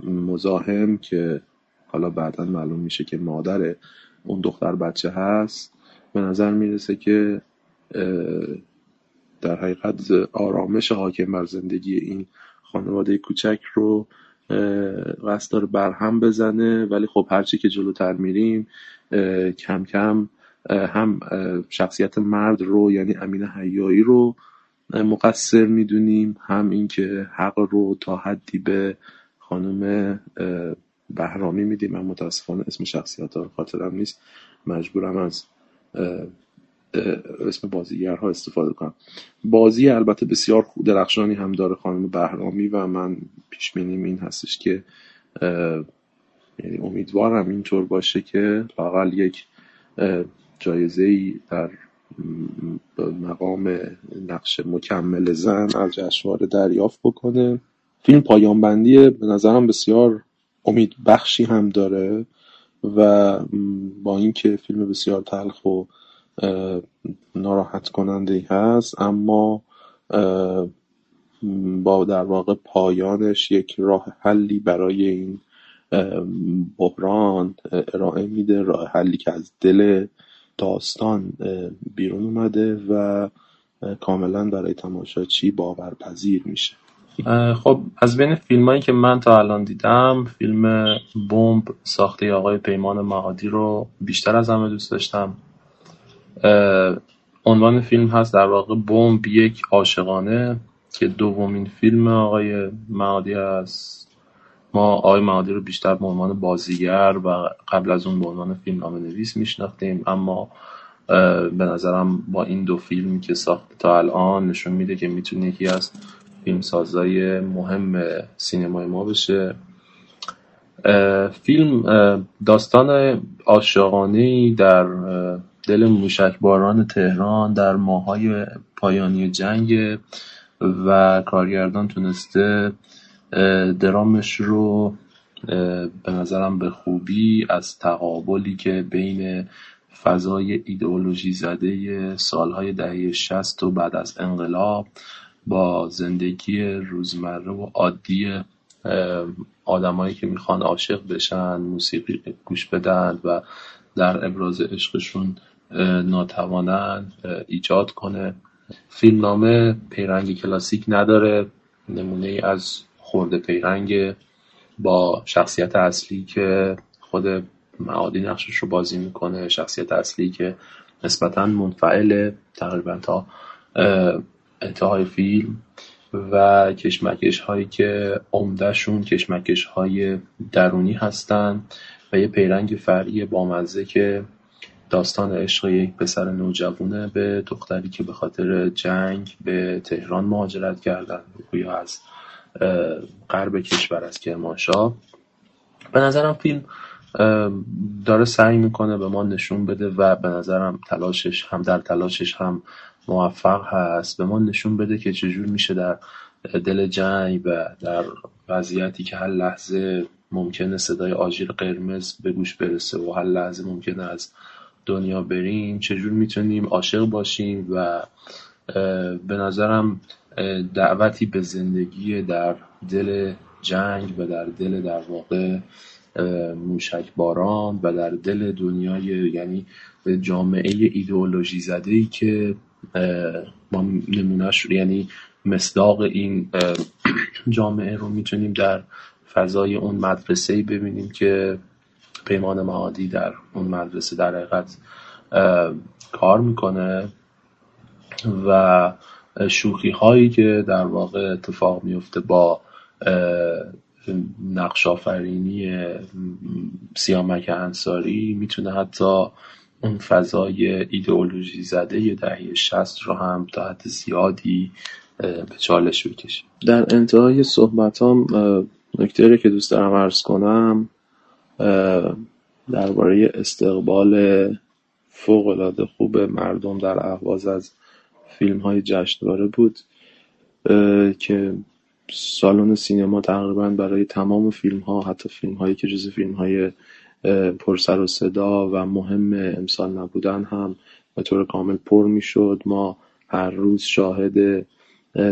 مزاحم که حالا بعدا معلوم میشه که مادر اون دختر بچه هست به نظر می‌رسه که در حقیقت آرامش حاکم بر زندگی این خانواده کوچک رو قصد داره برهم بزنه. ولی خب هرچی که جلوتر میریم کم کم هم شخصیت مرد رو یعنی امین حیایی رو مقصر می‌دونیم. هم اینکه حق رو تا حدی به خانم بهرامی میدیم. من متاسفانه اسم شخصیت ها خاطرم نیست. مجبورم از اسم بازیگرها استفاده کنم. بازی البته بسیار درخشانی هم داره خانم بهرامی و من پیش بینیم این هستش که یعنی امیدوارم اینطور باشه که لاقل یک جایزه ای در مقام نقش مکمل زن از جشنواره دریافت بکنه. فیلم پایان بندی به نظرم بسیار امید بخشی هم داره و با اینکه فیلم بسیار تلخ و ناراحت کننده هست اما با در واقع پایانش یک راه حلی برای این بحران ارائه میده. راه حلی که از دل داستان بیرون اومده و کاملا برای تماشاچی باورپذیر میشه. خب از بین فیلم هایی که من تا الان دیدم فیلم بمب ساخته آقای پیمان معادی رو بیشتر از همه دوست داشتم. عنوان فیلم هست در واقع بمب یک عاشقانه که دومین فیلم آقای معادی هست. ما آقای معادی رو بیشتر به عنوان بازیگر و قبل از اون به عنوان فیلم نام نویس میشناختیم اما به نظرم با این دو فیلم که ساخته تا الان نشون میده که می‌تونه یکی از فیلمسازای مهم سینمای ما بشه. فیلم داستان عاشقانه در دل موشکباران تهران در ماهای پایانی جنگ و کارگردان تونسته درامش رو به نظرم به خوبی از تقابلی که بین فضای ایدئولوژی زده سالهای دهه شست و بعد از انقلاب با زندگی روزمره و عادی آدمایی که می‌خوان عاشق بشن موسیقی گوش بدن و در ابراز عشقشون ناتوانند ایجاد کنه. فیلمنامه پیرنگ کلاسیک نداره نمونه ای از خورده پیرنگ با شخصیت اصلی که خود معادی نقشش رو بازی می‌کنه شخصیت اصلی که نسبتا منفعل تقریبا تا انتهای فیلم و کشمکش هایی که عمدهشون کشمکش های درونی هستند و یه پیرنگ فرعی بامزه که داستان عشق یک پسر نوجوانه به دختری که به خاطر جنگ به تهران مهاجرت کردن یا از غرب کشور از کرمانشاه به نظرم فیلم داره سعی می‌کنه به ما نشون بده و به نظرم تلاشش هم در تلاشش هم موفق هست. به ما نشون بده که چجور میشه در دل جنگ و در وضعیتی که هر لحظه ممکنه صدای آژیر قرمز به گوش برسه و هر لحظه ممکنه از دنیا بریم چجور می‌تونیم عاشق باشیم و به نظرم دعوتی به زندگی در دل جنگ و در دل در واقع موشک باران و در دل دنیای یعنی جامعه ایدئولوژی زده ای که ما نمونهش یعنی مصداق این جامعه رو می‌تونیم در فضای اون مدرسه ببینیم که پیمان معادی در اون مدرسه در حقیقت کار می‌کنه و شوخی هایی که در واقع اتفاق میفته با نقش آفرینی سیامک انصاری می‌تونه حتی اون فضای ایدئولوژی زده دهه شست رو هم تا حد زیادی به چالش بکشه. در انتهای صحبتام نکته که دوست دارم عرض کنم درباره استقبال فوق العاده خوب مردم در اهواز از فیلم های جشنواره بود که سالن سینما تقریبا برای تمام فیلم ها حتی فیلم هایی که جز فیلم های پرسر و صدا و مهم امسال نبودن هم به طور کامل پر می‌شد. ما هر روز شاهد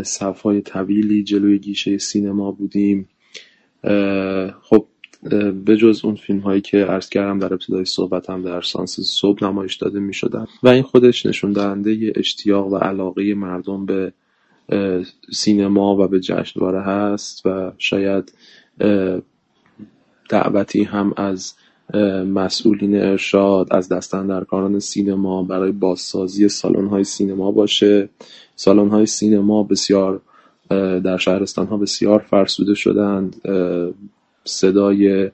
صفهای طویلی جلوی گیشه سینما بودیم. خب به جز اون فیلم هایی که عرض کردم در ابتدای صحبت هم در سانس صبح نمایش داده می شدن و این خودش نشون دهنده اشتیاق و علاقه مردم به سینما و به جشنواره هست و شاید دعوتی هم از مسئولین ارشاد از دستن سینما برای بازسازی سالن های سینما باشه. سالن های سینما بسیار در شهرستان ها بسیار فرسوده شدند. صدای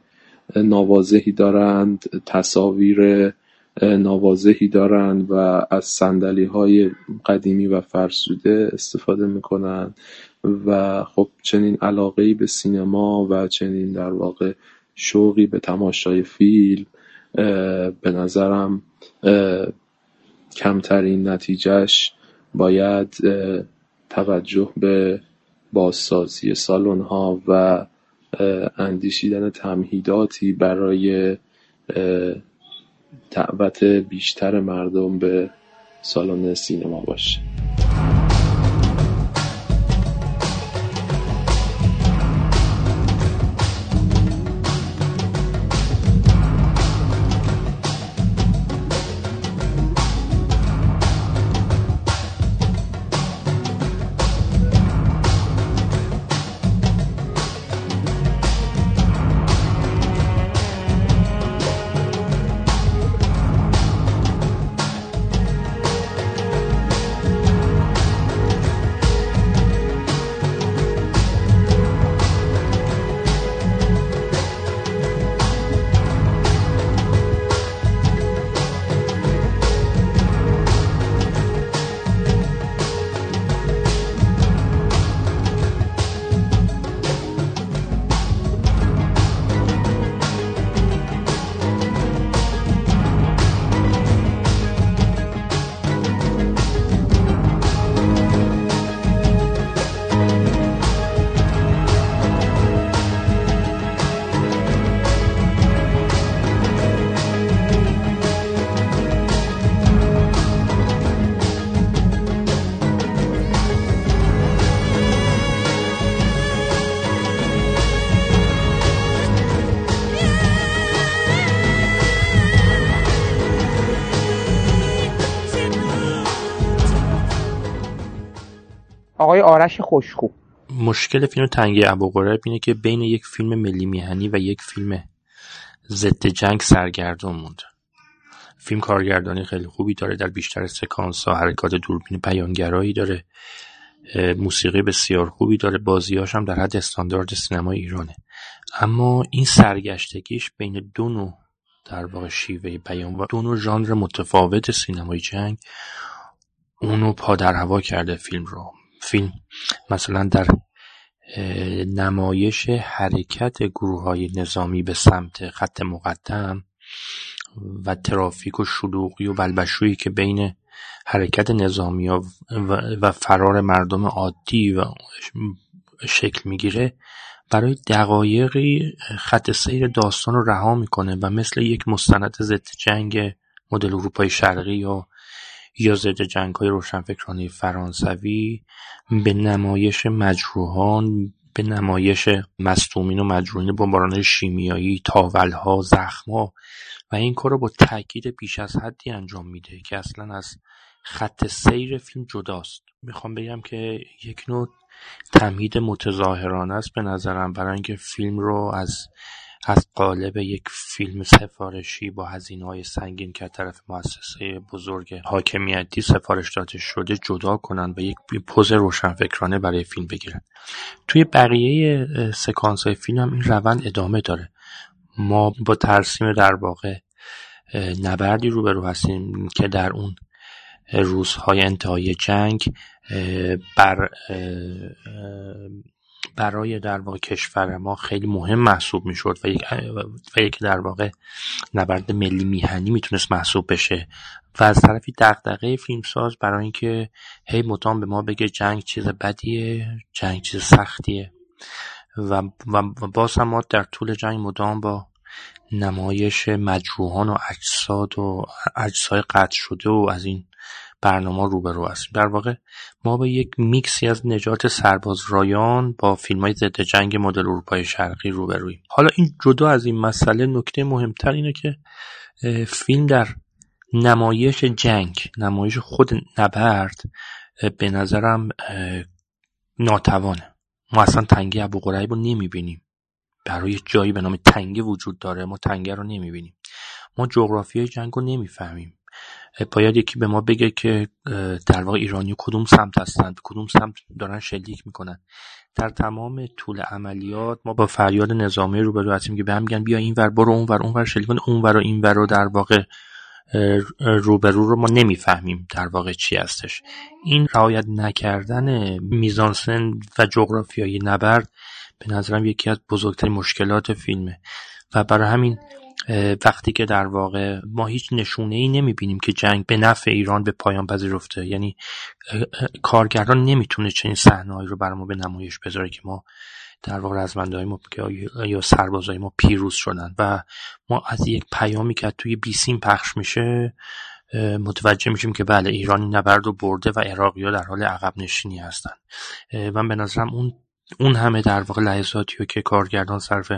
نوازهی دارند تصاویر نوازهی دارند و از سندلی های قدیمی و فرسوده استفاده می‌کنند و خب چنین علاقه به سینما و چنین در واقع شوقی به تماشای فیلم به نظرم کمترین نتیجهش باید توجه به بازسازی سالن ها و اندیشیدن تمهیداتی برای دعوت بیشتر مردم به سالن سینما باشه. آقای آرش خوشخو. مشکل فیلم تنگه ابوقریب اینه که بین یک فیلم ملی میهنی و یک فیلم ضد جنگ سرگردان موند. فیلم کارگردانی خیلی خوبی داره در بیشتر سکانس ها حرکات دوربین بیانگرایی داره موسیقی بسیار خوبی داره بازیاش هم در حد استاندارد سینما ایرانه. اما این سرگشتگیش بین دو نوع در واقع شیوه بیان و دو نوع ژانر متفاوت سینمای جنگ اونو پا در هوا کرده فیلم رو. فیلم مثلا در نمایش حرکت های نظامی به سمت خط مقدم و ترافیک و شلوغی و بلبشویی که بین حرکت نظامی و فرار مردم عادی و شکل می‌گیره برای دقایقی خط سیر داستان رو رها می‌کنه و مثل یک مستند ضد جنگ مدل اروپای شرقی یا یا ضد جنگ های روشنفکرانه فرانسوی به نمایش مجروحان به نمایش مصدومین و مجروحین بمباران شیمیایی تاولها زخمها و این کار رو با تاکید بیش از حدی انجام میده که اصلا از خط سیر فیلم جداست. می‌خوام بگم که یک نوع تمهید متظاهرانه است به نظرم برای اینکه فیلم رو از از قالب یک فیلم سفارشی با های سنگین که طرف مؤسسه بزرگ حاکمیتی سفارش داده شده جدا کنند و یک پوز روشنفکرانه برای فیلم بگیرن توی بقیه سکانس های فیلم هم این روند ادامه داره. ما با ترسیم در واقع نبردی روبرو هستیم که در اون روزهای انتهای جنگ بر برای در واقع کشور ما خیلی مهم محسوب می‌شد و یک و یک در واقع نبرد ملی میهنی می‌تونست محسوب بشه. و از طرفی دغدغه فیلمساز برای اینکه هی مدام به ما بگه جنگ چیز بدیه جنگ چیز سختیه. و, و باز هم ما در طول جنگ مدام با نمایش مجروحان و اجساد و اجسای قطع شده و از این برنامه روبرو هستیم در واقع ما با یک میکسی از نجات سرباز رایان با فیلم های ضد جنگ مدل اروپای شرقی روبرویم. حالا این جدا از این مسئله نکته مهمتر اینه که فیلم در نمایش جنگ نمایش خود نبرد به نظرم ناتوانه. ما اصلا تنگه ابو رو نمی‌بینیم. برای جایی به نام تنگه وجود داره ما تنگه رو نمی‌بینیم. ما جغرافیای جنگ رو نمی‌فهمیم. باید یکی به ما بگه که در واقع ایرانی کدوم سمت هستند کدوم سمت دارن شلیک می‌کنن. در تمام طول عملیات ما با فریاد نظامی روبرو هستیم که به هم میگن بیا این ور برو اون ور شلیک کن اون ور و این ور رو در واقع روبرو رو ما نمی‌فهمیم در واقع چی هستش. این رعایت نکردن میزانسن و جغرافیایی نبرد به نظرم یکی از بزرگترین مشکلات فیلمه. و برای همین وقتی که در واقع ما هیچ نشونه ای نمی بینیم که جنگ به نفع ایران به پایان پذیرفته. یعنی کارگران نمی‌تونه چنین صحنه‌ای رو برای ما به نمایش بذاره که ما در واقع رزمنده ما یا سربازای ما پیروز شدن. و ما از یک پیامی که توی بیسیم پخش میشه متوجه میشیم که بله ایرانی نبرد و برده و عراقی ها در حال عقب نشینی هستن و به نظرم اون اون همه در واقع لحظاتی رو که کارگردان صرف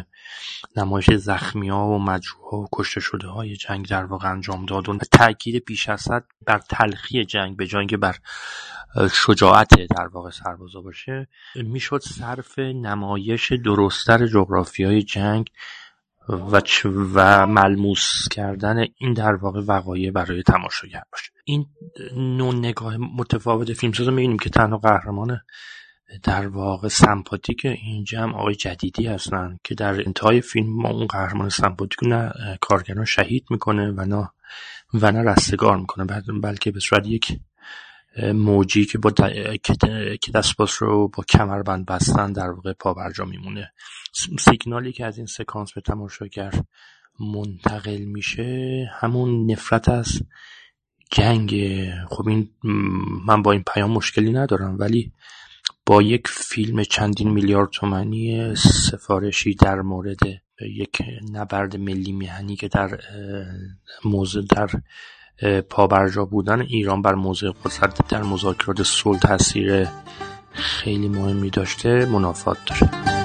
نمایش ها و ها و کشته شده های جنگ در واقع انجام داد و تاکید بیش از حد بر تلخی جنگ به جای بر شجاعت در واقع سربازا باشه می‌شد صرف نمایش درستتر های جنگ و, و ملموس کردن این در واقع وقایع برای تماشاگر باشه. این نوع نگاه متفاوت فیلمساز رو می‌بینیم که تنها قهرمان در واقع سمپاتیک این جمع آقای جدیدی هستن که در انتهای فیلم ما اون قهرمان سمپاتیک نه کارگران شهید می‌کنه و نه و نه رستگار می‌کنه. بلکه به صورت یک موجی که با که دستباس رو با کمربند بستن در واقع پا برجا میمونه. سیگنالی که از این سکانس به تماشاگر منتقل میشه همون نفرت از جنگ خب این من با این پیام مشکلی ندارم ولی با یک فیلم چندین میلیارد تومانی سفارشی در مورد یک نبرد ملی میهنی که در موضع در پابرجا بودن ایران بر موضع قدرت در مذاکرات صلح تاثیر خیلی مهمی داشته منافات داره.